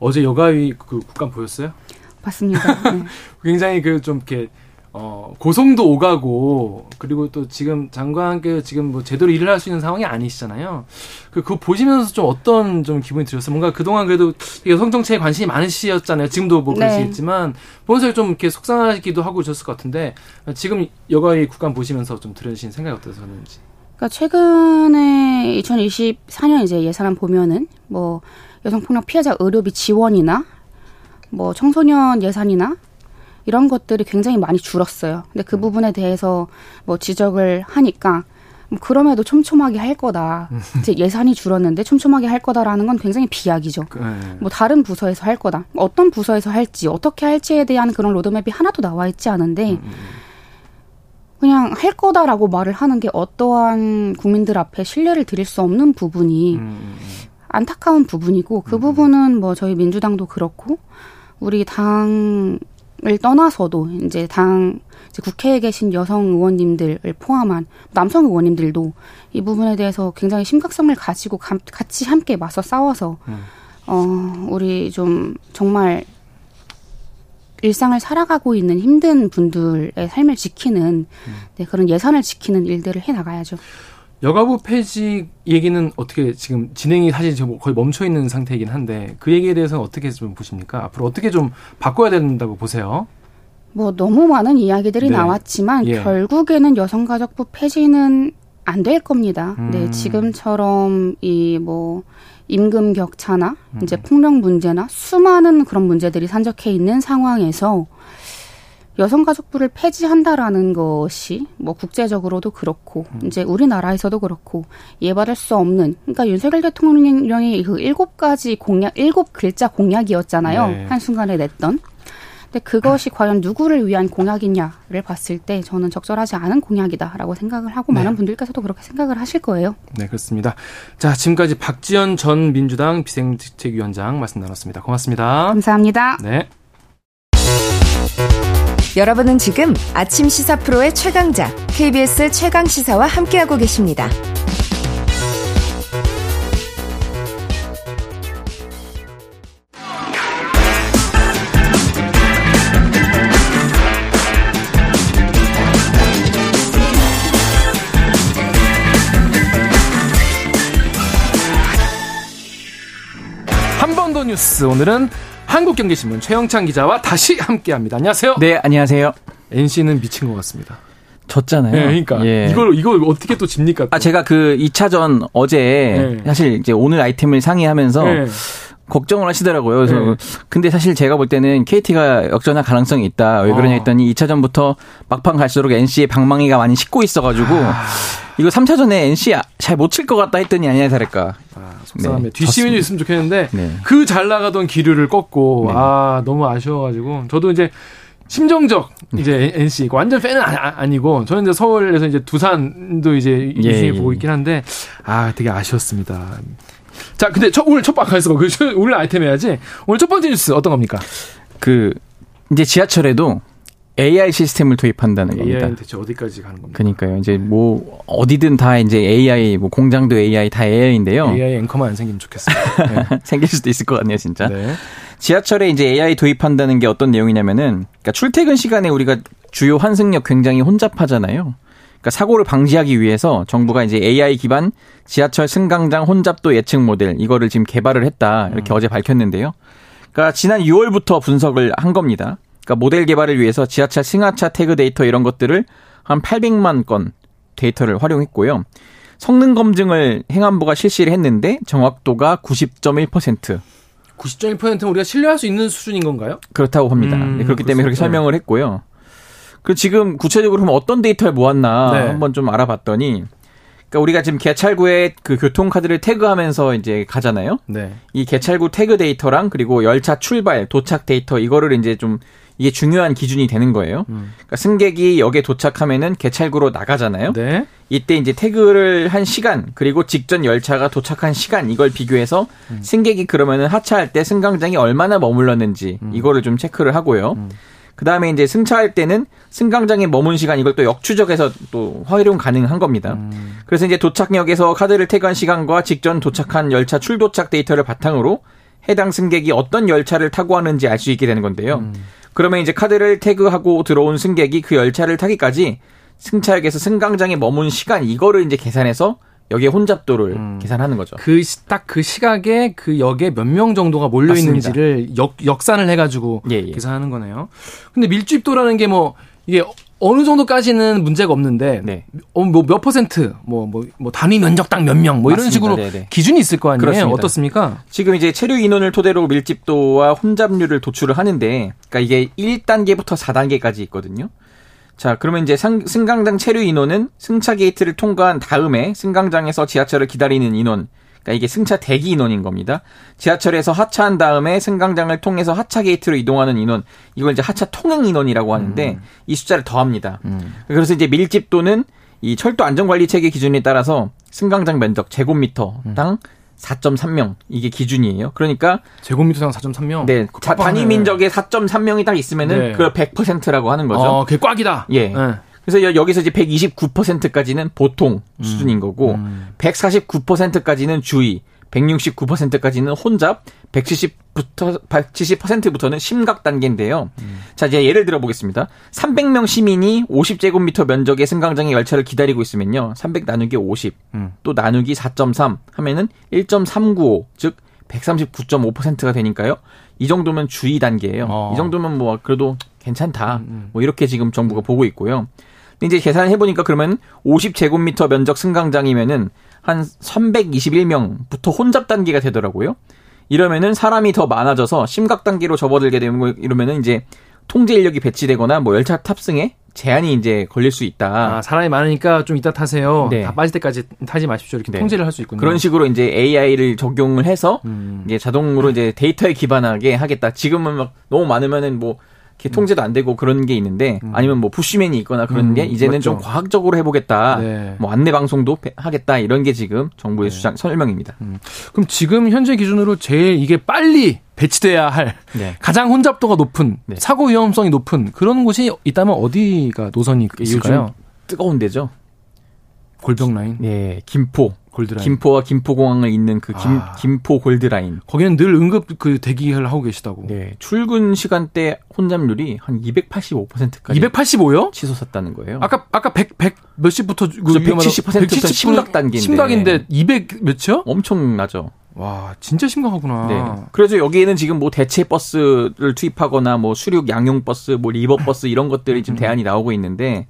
어제 여가위 그 국감 보였어요? 봤습니다. 네. 굉장히 그 좀 이렇게 어, 고성도 오가고 그리고 또 지금 장관께 지금 뭐 제대로 일을 할 수 있는 상황이 아니시잖아요. 그 그거 보시면서 좀 어떤 좀 기분이 들었어요? 뭔가 그동안 그래도 여성 정치에 관심이 많으시었잖아요. 지금도 뭐 그러시겠지만 네. 보면서 좀 이렇게 속상하기도 하고 그러셨을 것 같은데 지금 여가의 국감 보시면서 좀 들으신 생각이 어떠셨는지. 그러니까 최근에 2024년 이제 예산안 보면은 뭐 여성 폭력 피해자 의료비 지원이나 뭐 청소년 예산이나 이런 것들이 굉장히 많이 줄었어요. 근데 그 음. 부분에 대해서 뭐 지적을 하니까 뭐 그럼에도 촘촘하게 할 거다. 음. 이제 예산이 줄었는데 촘촘하게 할 거다라는 건 굉장히 비약이죠. 네. 뭐 다른 부서에서 할 거다. 어떤 부서에서 할지 어떻게 할지에 대한 그런 로드맵이 하나도 나와 있지 않은데 음, 그냥 할 거다라고 말을 하는 게 어떠한 국민들 앞에 신뢰를 드릴 수 없는 부분이 안타까운 부분이고 그 부분은 뭐 저희 민주당도 그렇고 우리 당 떠나서도 이제 당 이제 국회에 계신 여성 의원님들을 포함한 남성 의원님들도 이 부분에 대해서 굉장히 심각성을 가지고 가, 같이 함께 맞서 싸워서 음. 어 우리 좀 정말 일상을 살아가고 있는 힘든 분들의 삶을 지키는 음. 네, 그런 예산을 지키는 일들을 해 나가야죠. 여가부 폐지 얘기는 어떻게 지금 진행이 사실 거의 멈춰 있는 상태이긴 한데 그 얘기에 대해서는 어떻게 좀 보십니까? 앞으로 어떻게 좀 바꿔야 된다고 보세요? 뭐 너무 많은 이야기들이 네. 나왔지만 예. 결국에는 여성가족부 폐지는 안 될 겁니다. 네, 음. 네, 지금처럼 이 뭐 임금 격차나 음. 이제 폭력 문제나 수많은 그런 문제들이 산적해 있는 상황에서 여성가족부를 폐지한다라는 것이 뭐 국제적으로도 그렇고 음. 이제 우리나라에서도 그렇고 이해받을 수 없는 그러니까 윤석열 대통령이 그 일곱 가지 공약 일곱 글자 공약이었잖아요 네. 한 순간에 냈던. 근데 그것이 과연 누구를 위한 공약이냐를 봤을 때 저는 적절하지 않은 공약이다라고 생각을 하고 네. 많은 분들께서도 그렇게 생각을 하실 거예요. 네, 그렇습니다. 자, 지금까지 박지연 전 민주당 비상대책위원장 말씀 나눴습니다. 고맙습니다. 감사합니다. 네. 여러분은 지금 아침 시사 프로의 최강자 KBS 최강 시사와 함께하고 계십니다. 한 번 더 뉴스 오늘은 한국경제신문 최영찬 기자와 다시 함께합니다. 안녕하세요. 네, 안녕하세요. NC는 미친 것 같습니다. 졌잖아요. 네, 그러니까 예. 이걸 이걸 어떻게 또 집니까? 또. 아 제가 그 2차전 어제 네. 사실 이제 오늘 아이템을 상의하면서 네. 걱정을 하시더라고요. 그래서 네. 근데 사실 제가 볼 때는 KT가 역전할 가능성이 있다. 왜 그러냐 아. 했더니 2차전부터 막판 갈수록 NC의 방망이가 많이 식고 있어가지고 아. 이거 3차전에 NC 잘 못 칠 것 같다 했더니 아니야 다를까. 아, 속상합니다. 네, 뒷심이 있으면 좋겠는데 네. 그잘 나가던 기류를 꺾고 네. 아 너무 아쉬워가지고 저도 이제 심정적 네. 이제 NC 완전 팬은 아, 니고 저는 이제 서울에서 이제 두산도 이제 예, 예, 보고 있긴 한데 아 되게 아쉬웠습니다. 자, 근데 첫, 오늘 첫 방에서 그 오늘 아이템 해야지. 오늘 첫 번째 뉴스 어떤 겁니까? 그 이제 지하철에도 AI 시스템을 도입한다는 겁니다. AI 대체 어디까지 가는 겁니까? 그러니까요. 이제 뭐 어디든 다 이제 AI, 뭐 공장도 AI 다 AI인데요. AI 앵커만 안 생기면 좋겠어요. 네. 생길 수도 있을 것 같네요, 진짜. 네. 지하철에 이제 AI 도입한다는 게 어떤 내용이냐면은 그러니까 출퇴근 시간에 우리가 주요 환승역 굉장히 혼잡하잖아요. 그러니까 사고를 방지하기 위해서 정부가 이제 AI 기반 지하철 승강장 혼잡도 예측 모델 이거를 지금 개발을 했다 이렇게 음. 어제 밝혔는데요. 그러니까 지난 6월부터 분석을 한 겁니다. 그러니까 모델 개발을 위해서 지하철 승하차 태그 데이터 이런 것들을 한 800만 건 데이터를 활용했고요. 성능 검증을 행안부가 실시를 했는데 정확도가 90.1%. 90.1%는 우리가 신뢰할 수 있는 수준인 건가요? 그렇다고 합니다. 음, 네, 그렇기 때문에 그렇게 설명을 했고요. 그 지금 구체적으로 그럼 어떤 데이터를 모았나 네. 한번 좀 알아봤더니 그러니까 우리가 지금 개찰구에 그 교통카드를 태그하면서 이제 가잖아요. 네. 이 개찰구 태그 데이터랑 그리고 열차 출발, 도착 데이터 이거를 이제 좀 이게 중요한 기준이 되는 거예요. 음. 그러니까 승객이 역에 도착하면은 개찰구로 나가잖아요. 네. 이때 이제 태그를 한 시간 그리고 직전 열차가 도착한 시간 이걸 비교해서 음. 승객이 그러면은 하차할 때 승강장이 얼마나 머물렀는지 음. 이거를 좀 체크를 하고요. 음. 그 다음에 이제 승차할 때는 승강장에 머문 시간 이걸 또 역추적해서 또 활용 가능한 겁니다. 음. 그래서 이제 도착역에서 카드를 태그한 시간과 직전 도착한 열차 출도착 데이터를 바탕으로 해당 승객이 어떤 열차를 타고 하는지 알 수 있게 되는 건데요. 음. 그러면 이제 카드를 태그하고 들어온 승객이 그 열차를 타기까지 승차역에서 승강장에 머문 시간 이거를 이제 계산해서 역의 혼잡도를 음. 계산하는 거죠. 그 딱 그 시각에 그 역에 몇 명 정도가 몰려 있는지를 역 역산을 해가지고 예, 예. 계산하는 거네요. 근데 밀집도라는 게 뭐 이게 어느 정도까지는 문제가 없는데 네. 어, 뭐 몇 퍼센트 뭐 뭐 뭐 뭐 단위 면적당 몇 명 뭐 이런 식으로 네네. 네. 기준이 있을 거 아니에요. 그렇습니다. 어떻습니까? 지금 이제 체류 인원을 토대로 밀집도와 혼잡률을 도출을 하는데 그러니까 이게 1단계부터 4단계까지 있거든요. 자, 그러면 이제 상, 승강장 체류 인원은 승차 게이트를 통과한 다음에 승강장에서 지하철을 기다리는 인원. 그러니까 이게 승차 대기 인원인 겁니다. 지하철에서 하차한 다음에 승강장을 통해서 하차 게이트로 이동하는 인원. 이걸 이제 하차 통행 인원이라고 하는데 음. 이 숫자를 더합니다. 음. 그래서 이제 밀집도는 이 철도 안전관리 체계 기준에 따라서 승강장 면적 제곱미터당 음. 4.3명 이게 기준이에요. 그러니까 제곱미터당 4.3명. 네. 자, 단위 민족에 4.3명이 딱 있으면은 네. 그걸 100%라고 하는 거죠. 어, 그게 꽉이다. 예. 네. 그래서 여기서 이제 129%까지는 보통 음. 수준인 거고 음. 149%까지는 주의, 169%까지는 혼잡, 170부터 170%부터는 심각 단계인데요. 음. 자, 이제 예를 들어 보겠습니다. 300명 시민이 50제곱미터 면적의 승강장에 열차를 기다리고 있으면요. 300 나누기 50, 음. 또 나누기 4.3 하면은 1.395, 즉 139.5%가 되니까요. 이 정도면 주의 단계예요. 어. 이 정도면 뭐 그래도 괜찮다. 음, 음. 뭐 이렇게 지금 정부가 보고 있고요. 근데 이제 계산을 해보니까 그러면 50제곱미터 면적 승강장이면은 한 321명부터 혼잡 단계가 되더라고요. 이러면은 사람이 더 많아져서 심각 단계로 접어들게 되면 이러면은 이제 통제 인력이 배치되거나 뭐 열차 탑승에 제한이 이제 걸릴 수 있다. 아, 사람이 많으니까 좀 이따 타세요. 네. 다 빠질 때까지 타지 마십시오. 이렇게 네. 통제를 할 수 있군요. 그런 식으로 이제 AI를 적용을 해서 음. 이제 자동으로 이제 데이터에 기반하게 하겠다. 지금은 막 너무 많으면은 뭐 이렇게 통제도 안 되고 그런 게 있는데 음. 아니면 뭐 푸시맨이 있거나 그런 음, 게 이제는 맞죠. 좀 과학적으로 해보겠다. 네. 뭐 안내 방송도 하겠다 이런 게 지금 정부의 네. 수장 설명입니다. 음. 그럼 지금 현재 기준으로 제일 이게 빨리 배치돼야 할 네. 가장 혼잡도가 높은 네. 사고 위험성이 높은 그런 곳이 있다면 어디가 노선이 있을까요? 뜨거운 데죠. 골병 라인. 예, 김포. 골드라인. 김포와 김포공항을 잇는 그 김, 아. 김포 골드라인. 거기는 늘 응급 그 대기를 하고 계시다고. 네. 출근 시간대 혼잡률이 한 285%까지. 285요? 치솟았다는 거예요. 아까, 아까 100, 100 몇십부터. 그 170%부터 심각 단계인데. 심각인데 200 몇이요? 엄청나죠. 와, 진짜 심각하구나. 네. 그래서 여기에는 지금 뭐 대체 버스를 투입하거나 뭐 수륙 양용 버스, 뭐 리버 버스 이런 것들이 지금 음. 대안이 나오고 있는데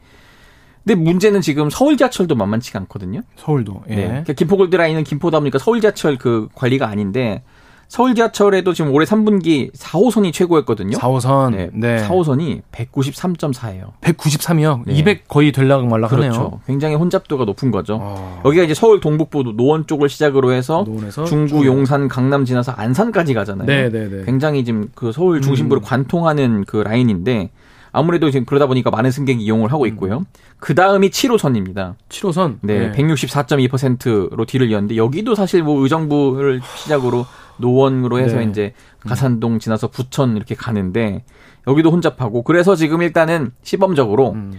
근데 문제는 지금 서울 지하철도 만만치가 않거든요. 서울도. 예. 네. 그러니까 김포골드 라인은 김포다 보니까 서울 지하철 그 관리가 아닌데 서울 지하철에도 지금 올해 3분기 4호선이 최고였거든요. 4호선. 네. 네. 4호선이 193.4예요. 193이요? 네. 200 거의 될락 말락 하네요. 그렇죠. 굉장히 혼잡도가 높은 거죠. 아. 여기가 이제 서울 동북부 노원 쪽을 시작으로 해서 중구, 용산, 강남 지나서 안산까지 가잖아요. 네, 네, 네. 굉장히 지금 그 서울 중심부를 음. 관통하는 그 라인인데 아무래도 지금 그러다 보니까 많은 승객이 이용을 하고 있고요. 음. 그 다음이 7호선입니다. 7호선? 네, 네. 164.2%로 뒤를 이었는데 여기도 사실 뭐 의정부를 시작으로 노원으로 해서 네. 이제 가산동 지나서 부천 이렇게 가는데 여기도 혼잡하고 그래서 지금 일단은 시범적으로 음.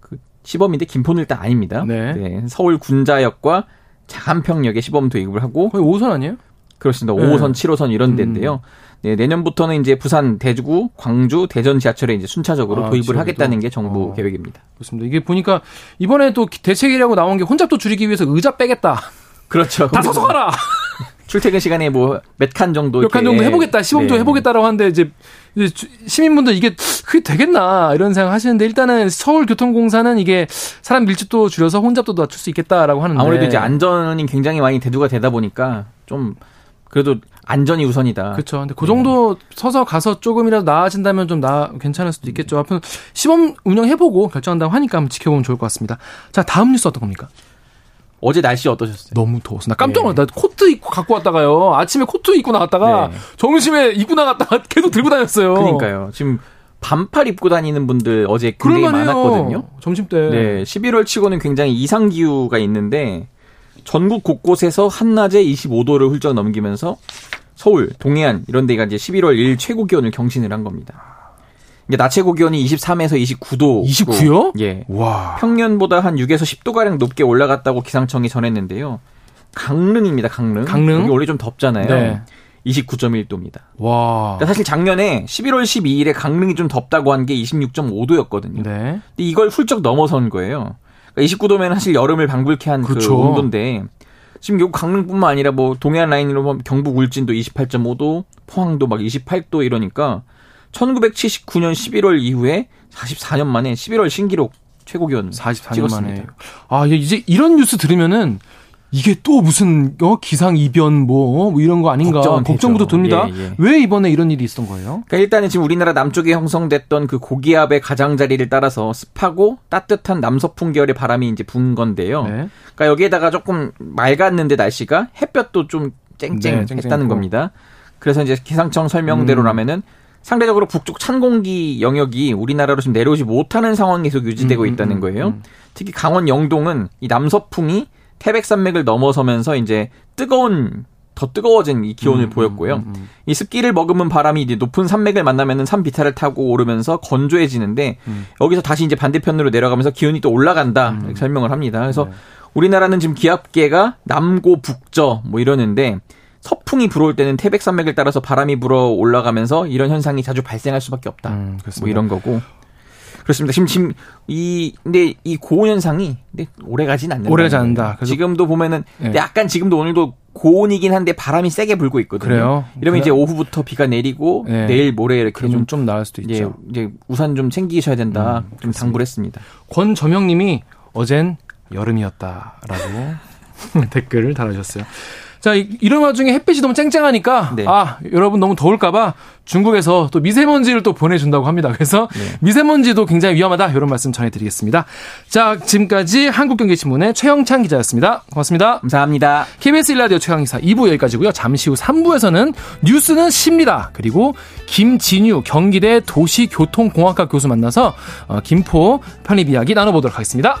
그 시범인데 김포는 일단 아닙니다. 네. 네. 서울 군자역과 자간평역에 시범 도입을 하고 거의 5호선 아니에요? 그렇습니다. 5호선, 7호선 이런 음. 데인데요. 네, 내년부터는 이제 부산, 대구, 광주, 대전 지하철에 이제 순차적으로 아, 도입을 하겠다는 게 정부 어. 계획입니다. 그렇습니다. 이게 보니까 이번에 또 대책이라고 나온 게 혼잡도 줄이기 위해서 의자 빼겠다. 그렇죠. 다 서서 가라. 출퇴근 시간에 뭐 몇 칸 정도 몇 칸 정도 해보겠다 시범도 네. 해보겠다라고 하는데 이제 시민분들 이게 그게 되겠나 이런 생각 하시는데 일단은 서울교통공사는 이게 사람 밀집도 줄여서 혼잡도도 낮출 수 있겠다라고 하는데 아무래도 이제 안전이 굉장히 많이 대두가 되다 보니까 좀 그래도 안전이 우선이다. 그렇죠. 근데 그 정도 네. 서서 가서 조금이라도 나아진다면 좀 나 괜찮을 수도 있겠죠. 앞으로 시범 운영해보고 결정한다고 하니까 한번 지켜보면 좋을 것 같습니다. 자 다음 뉴스 어떤 겁니까? 어제 날씨 어떠셨어요? 너무 더워서 나 깜짝 놀랐다. 네. 코트 입고 갖고 왔다가요. 아침에 코트 입고 나갔다가 네. 점심에 입고 나갔다가 계속 들고 다녔어요. 그러니까요. 지금 반팔 입고 다니는 분들 어제 굉장히 많았거든요. 점심 때. 네, 11월 치고는 굉장히 이상 기후가 있는데 전국 곳곳에서 한낮에 25도를 훌쩍 넘기면서 서울, 동해안 이런 데가 이제 11월 1일 최고 기온을 경신을 한 겁니다. 이게 낮 최고 기온이 23에서 29도. 29요? 예. 와. 평년보다 한 6에서 10도 가량 높게 올라갔다고 기상청이 전했는데요. 강릉입니다. 강릉. 강릉. 여기 원래 좀 덥잖아요. 네. 29.1도입니다. 와. 그러니까 사실 작년에 11월 12일에 강릉이 좀 덥다고 한 게 26.5도였거든요. 네. 근데 이걸 훌쩍 넘어선 거예요. 그러니까 29도면 사실 여름을 방불케 한그 그렇죠. 온도인데 지금 요 강릉뿐만 아니라 뭐 동해안 라인으로 보면 경북 울진도 28.5도, 포항도 막 28도 이러니까 1979년 11월 이후에 44년 만에 11월 신기록 최고 기온 44년 찍었습니다. 만에. 아, 이제 이런 뉴스 들으면은 이게 또 무슨 어, 기상 이변 뭐, 뭐 이런 거 아닌가 걱정부터 듭니다. 예, 예. 왜 이번에 이런 일이 있었던 거예요? 그러니까 일단은 지금 우리나라 남쪽에 형성됐던 그 고기압의 가장자리를 따라서 습하고 따뜻한 남서풍 계열의 바람이 이제 분 건데요. 네. 그러니까 여기에다가 조금 맑았는데 날씨가 햇볕도 좀 쨍쨍했다는 네, 겁니다. 그래서 이제 기상청 설명대로라면은 음. 상대적으로 북쪽 찬 공기 영역이 우리나라로 지금 내려오지 못하는 상황이 계속 유지되고 음, 음 있다는 음, 거예요. 음, 특히 강원 영동은 이 남서풍이 태백산맥을 넘어서면서 이제 뜨거운 더 뜨거워진 이 기온을 음, 보였고요. 음, 음, 이 습기를 머금은 바람이 이제 높은 산맥을 만나면은 산 비탈을 타고 오르면서 건조해지는데 여기서 다시 이제 반대편으로 내려가면서 기온이 또 올라간다 이렇게 설명을 합니다. 그래서 네. 우리나라는 지금 기압계가 남고 북저 뭐 이러는데 서풍이 불어올 때는 태백산맥을 따라서 바람이 불어 올라가면서 이런 현상이 자주 발생할 수밖에 없다. 음, 뭐 이런 거고. 그렇습니다. 지금 지금 이 근데 이 고온 현상이 오래 가진 않는다. 오래 가지 않는다. 지금도 보면은 네. 약간 지금도 오늘도 고온이긴 한데 바람이 세게 불고 있거든요. 그래요? 이러면 그래? 이제 오후부터 비가 내리고 네. 내일 모레 이렇게 좀, 좀 나을 수도 있죠. 이제, 이제 우산 좀 챙기셔야 된다. 음, 좀 당부를 했습니다. 권점영님이 어젠 여름이었다라고 댓글을 달아주셨어요. 자, 이런 와중에 햇빛이 너무 쨍쨍하니까 네. 아, 여러분 너무 더울까 봐 중국에서 또 미세먼지를 또 보내준다고 합니다. 그래서 네. 미세먼지도 굉장히 위험하다. 이런 말씀 전해드리겠습니다. 자, 지금까지 한국경제신문의 최영찬 기자였습니다. 고맙습니다. 감사합니다. KBS 1라디오 최강기사 2부 여기까지고요. 잠시 후 3부에서는 뉴스는 쉽니다. 그리고 김진유 경기대 도시교통공학과 교수 만나서 어, 김포 편입 이야기 나눠보도록 하겠습니다.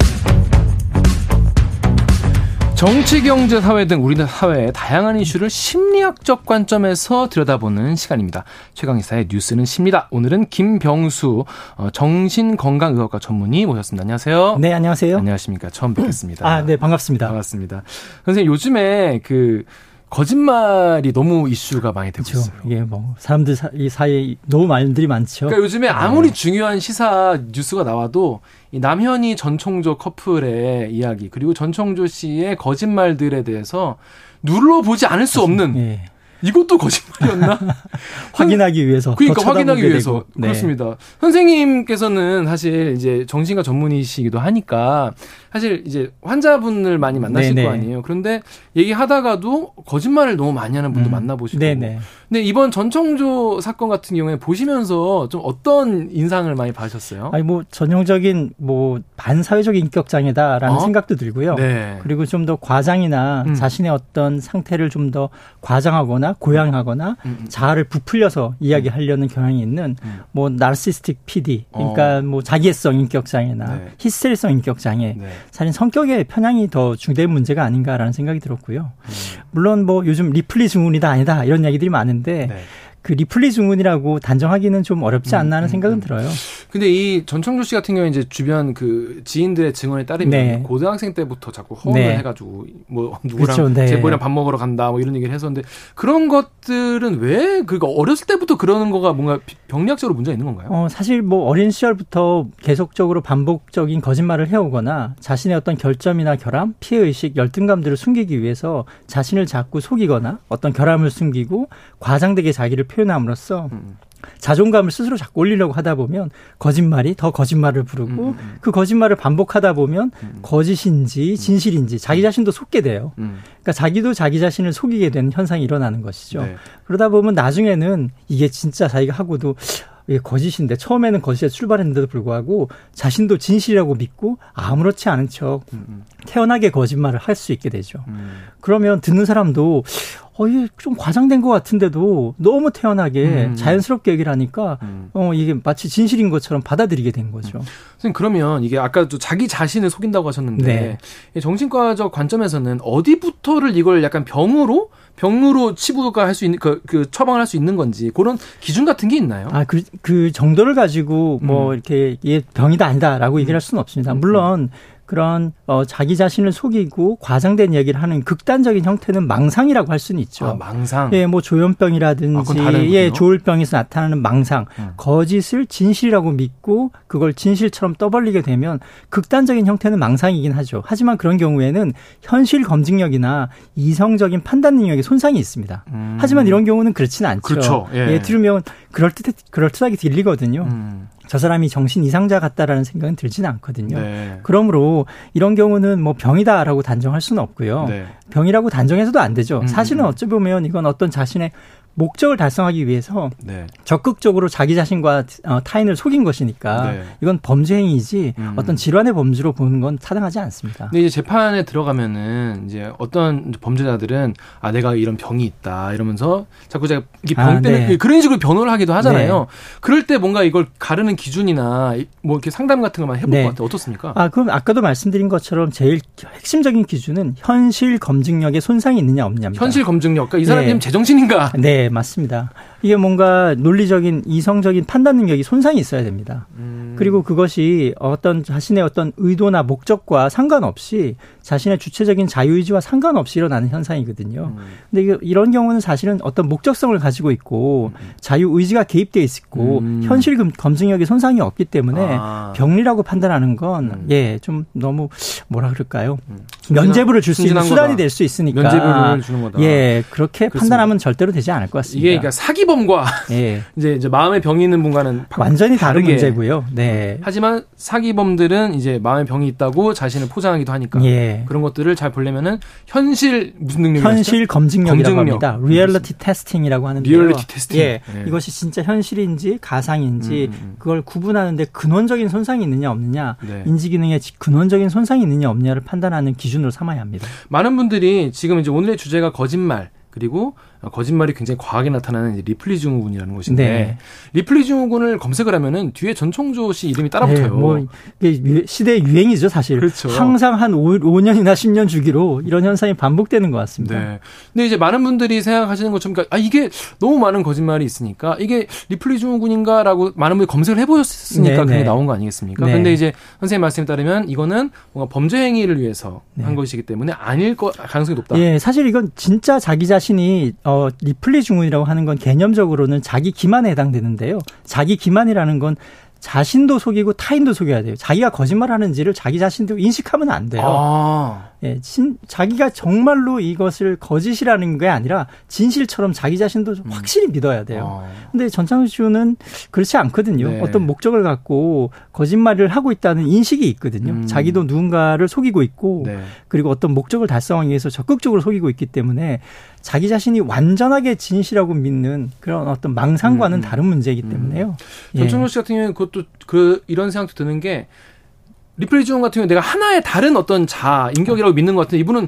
정치, 경제, 사회 등 우리나라 사회의 다양한 이슈를 심리학적 관점에서 들여다보는 시간입니다. 최강희사의 뉴스는 십니다. 오늘은 김병수 어, 정신건강의학과 전문의 모셨습니다. 안녕하세요. 네, 안녕하세요. 안녕하십니까. 처음 뵙겠습니다. 아, 네, 반갑습니다. 반갑습니다. 선생님, 요즘에 그 거짓말이 너무 이슈가 많이 되고 그렇죠. 있어요. 이게 뭐 사람들 사 이, 사이에 너무 말들이 많죠. 그러니까 요즘에 아무리 네. 중요한 시사 뉴스가 나와도 이 남현이 전총조 커플의 이야기 그리고 전총조 씨의 거짓말들에 대해서 눌러보지 않을 수 없는 네. 이것도 거짓말이었나? 확인하기 위해서. 그러니까 확인하기 위해서. 네. 그렇습니다. 선생님께서는 사실 이제 정신과 전문의시기도 하니까 사실 이제 환자분을 많이 만나실 네네. 거 아니에요. 그런데 얘기하다가도 거짓말을 너무 많이 하는 분도 음. 만나보시고. 네네. 근데 이번 전청조 사건 같은 경우에 보시면서 좀 어떤 인상을 많이 받으셨어요? 아니 뭐 전형적인 뭐 반사회적 인격 장애다라는 어? 생각도 들고요. 네. 그리고 좀 더 과장이나 음. 자신의 어떤 상태를 좀 더 과장하거나 과장하거나 음, 음. 자아를 부풀려서 이야기하려는 경향이 있는 음. 뭐 narcissistic PD, 그러니까 어. 뭐 자기애성 인격 장애나 네. 히스테리성 인격 장애 네. 사실 성격의 편향이 더 중대한 문제가 아닌가라는 생각이 들었고요. 음. 물론 뭐 요즘 리플리 증후군이다 아니다 이런 얘기들이 많은데 네. 그 리플리 증후군이라고 단정하기는 좀 어렵지 않나 하는 음, 음, 생각은 음. 들어요. 근데 이 전청조 씨 같은 경우에 이제 주변 그 지인들의 증언에 따르면 네. 고등학생 때부터 자꾸 허언을 네. 해가지고 뭐 누구랑 그렇죠, 네. 재벌이랑 밥 먹으러 간다 뭐 이런 얘기를 했었는데 그런 것들은 왜 그니까 어렸을 때부터 그러는 거가 뭔가 병리학적으로 문제가 있는 건가요? 어, 사실 뭐 어린 시절부터 계속적으로 반복적인 거짓말을 해오거나 자신의 어떤 결점이나 결함, 피해 의식, 열등감들을 숨기기 위해서 자신을 자꾸 속이거나 어떤 결함을 숨기고 과장되게 자기를 표현함으로써 음. 자존감을 스스로 자꾸 올리려고 하다 보면 거짓말이 더 거짓말을 부르고 음. 음, 음. 그 거짓말을 반복하다 보면 음. 거짓인지 진실인지 자기 자신도 속게 돼요. 음. 그러니까 자기도 자기 자신을 속이게 되는 현상이 일어나는 것이죠. 네. 그러다 보면 나중에는 이게 진짜 자기가 하고도 이게 거짓인데 처음에는 거짓에 출발했는데도 불구하고 자신도 진실이라고 믿고 아무렇지 않은 척 태연하게 거짓말을 할 수 있게 되죠. 그러면 듣는 사람도 어, 이게 좀 과장된 것 같은데도 너무 태연하게 음. 자연스럽게 얘기를 하니까 음. 어, 이게 마치 진실인 것처럼 받아들이게 된 거죠. 음. 선생님, 그러면 이게 아까도 자기 자신을 속인다고 하셨는데 네. 정신과적 관점에서는 어디부터를 이걸 약간 병으로 병으로 치부가 할 수 있는 그, 그 처방을 할 수 있는 건지 그런 기준 같은 게 있나요? 아, 그, 그 정도를 가지고 뭐 음. 이렇게 얘 병이다 아니다라고 얘기를 할 수는 없습니다. 물론 그런 어, 자기 자신을 속이고 과장된 얘기를 하는 극단적인 형태는 망상이라고 할 수는 있죠. 아, 망상. 예, 뭐 조현병이라든지 아, 예, 조울병에서 나타나는 망상, 음. 거짓을 진실이라고 믿고 그걸 진실처럼 떠벌리게 되면 극단적인 형태는 망상이긴 하죠. 하지만 그런 경우에는 현실 검증력이나 이성적인 판단 능력에 손상이 있습니다. 음. 하지만 이런 경우는 그렇지는 않죠. 그렇죠. 예. 예 들으면 그럴듯 그럴듯하게 들리거든요. 음. 저 사람이 정신 이상자 같다라는 생각은 들지는 않거든요. 네. 그러므로 이런 경우는 뭐 병이다라고 단정할 수는 없고요. 네. 병이라고 단정해서도 안 되죠. 음. 사실은 음. 어찌 보면 이건 어떤 자신의 목적을 달성하기 위해서 네. 적극적으로 자기 자신과 어, 타인을 속인 것이니까 네. 이건 범죄 행위지 음. 어떤 질환의 범죄로 보는 건 타당하지 않습니다. 근데 이제 재판에 들어가면은 이제 어떤 범죄자들은 아 내가 이런 병이 있다 이러면서 자꾸 제가 이병 아, 때문에 네. 그런 식으로 변호를 하기도 하잖아요. 네. 그럴 때 뭔가 이걸 가르는 기준이나 뭐 이렇게 상담 같은 것만 해볼 네. 것 같아요. 어떻습니까? 아 그럼 아까도 말씀드린 것처럼 제일 핵심적인 기준은 현실 검증력에 손상이 있느냐 없느냐입니다. 현실 검증력. 그러니까 이 사람이 네. 제정신인가? 네. 네, 맞습니다. 이게 뭔가 논리적인 이성적인 판단 능력이 손상이 있어야 됩니다. 음. 그리고 그것이 어떤 자신의 어떤 의도나 목적과 상관없이 자신의 주체적인 자유의지와 상관없이 일어나는 현상이거든요. 음. 근데 이런 경우는 사실은 어떤 목적성을 가지고 있고 음. 자유의지가 개입돼 있고 음. 현실 검증력이 손상이 없기 때문에 아. 병리라고 판단하는 건 음. 예, 좀 너무 뭐라 그럴까요? 음. 면죄부를 줄 수 있는 수단이 될 수 있으니까 면죄부를 주는 거다. 예, 그렇게 그렇습니다. 판단하면 절대로 되지 않을 것 같습니다. 이게 그러니까 사기 범과 예. 이제 이제 마음의 병이 있는 분과는 완전히 다른 문제고요. 네. 하지만 사기범들은 이제 마음의 병이 있다고 자신을 포장하기도 하니까 예. 그런 것들을 잘 보려면은 현실 무슨 능력이 현실 검증력이라고 검증력. 합니다. reality testing이라고 하는데 reality testing. 예. 네. 이것이 진짜 현실인지 가상인지 음, 음, 음. 그걸 구분하는데 근원적인 손상이 있느냐 없느냐, 네. 인지 기능에 근원적인 손상이 있느냐 없느냐를 판단하는 기준으로 삼아야 합니다. 많은 분들이 지금 이제 오늘의 주제가 거짓말 그리고 거짓말이 굉장히 과하게 나타나는 리플리 증후군이라는 것인데 네. 리플리 증후군을 검색을 하면은 뒤에 전총조 씨 이름이 따라붙어요. 네, 뭐 이게 시대의 유행이죠, 사실. 그렇죠. 항상 한 5, 5년이나 10년 주기로 이런 현상이 반복되는 것 같습니다. 네. 근데 이제 많은 분들이 생각하시는 것처럼 그러니까 아 이게 너무 많은 거짓말이 있으니까 이게 리플리 증후군인가라고 많은 분들이 검색을 해 보셨으니까 네, 그게 네. 나온 거 아니겠습니까? 네. 근데 이제 선생님 말씀에 따르면 이거는 뭔가 범죄 행위를 위해서 네. 한 것이기 때문에 아닐 거 가능성이 높다. 예, 사실 이건 진짜 자기 자신이 어, 리플리 증후이라고 하는 건 개념적으로는 자기 기만에 해당되는데요. 자기 기만이라는 건 자신도 속이고 타인도 속여야 돼요. 자기가 거짓말하는지를 자기 자신도 인식하면 안 돼요. 아. 예, 진, 자기가 정말로 이것을 거짓이라는 게 아니라 진실처럼 자기 자신도 음. 확실히 믿어야 돼요. 아. 근데 전창수 씨는 그렇지 않거든요. 네. 어떤 목적을 갖고 거짓말을 하고 있다는 인식이 있거든요. 음. 자기도 누군가를 속이고 있고 네. 그리고 어떤 목적을 달성하기 위해서 적극적으로 속이고 있기 때문에 자기 자신이 완전하게 진실하고 믿는 그런 어떤 망상과는 음. 다른 문제이기 음. 때문에요. 음. 전청조 씨 같은 경우는 그것도 그 이런 생각도 드는 게 리플리 증후군 같은 경우 내가 하나의 다른 어떤 자 인격이라고 믿는 것 같은데 이분은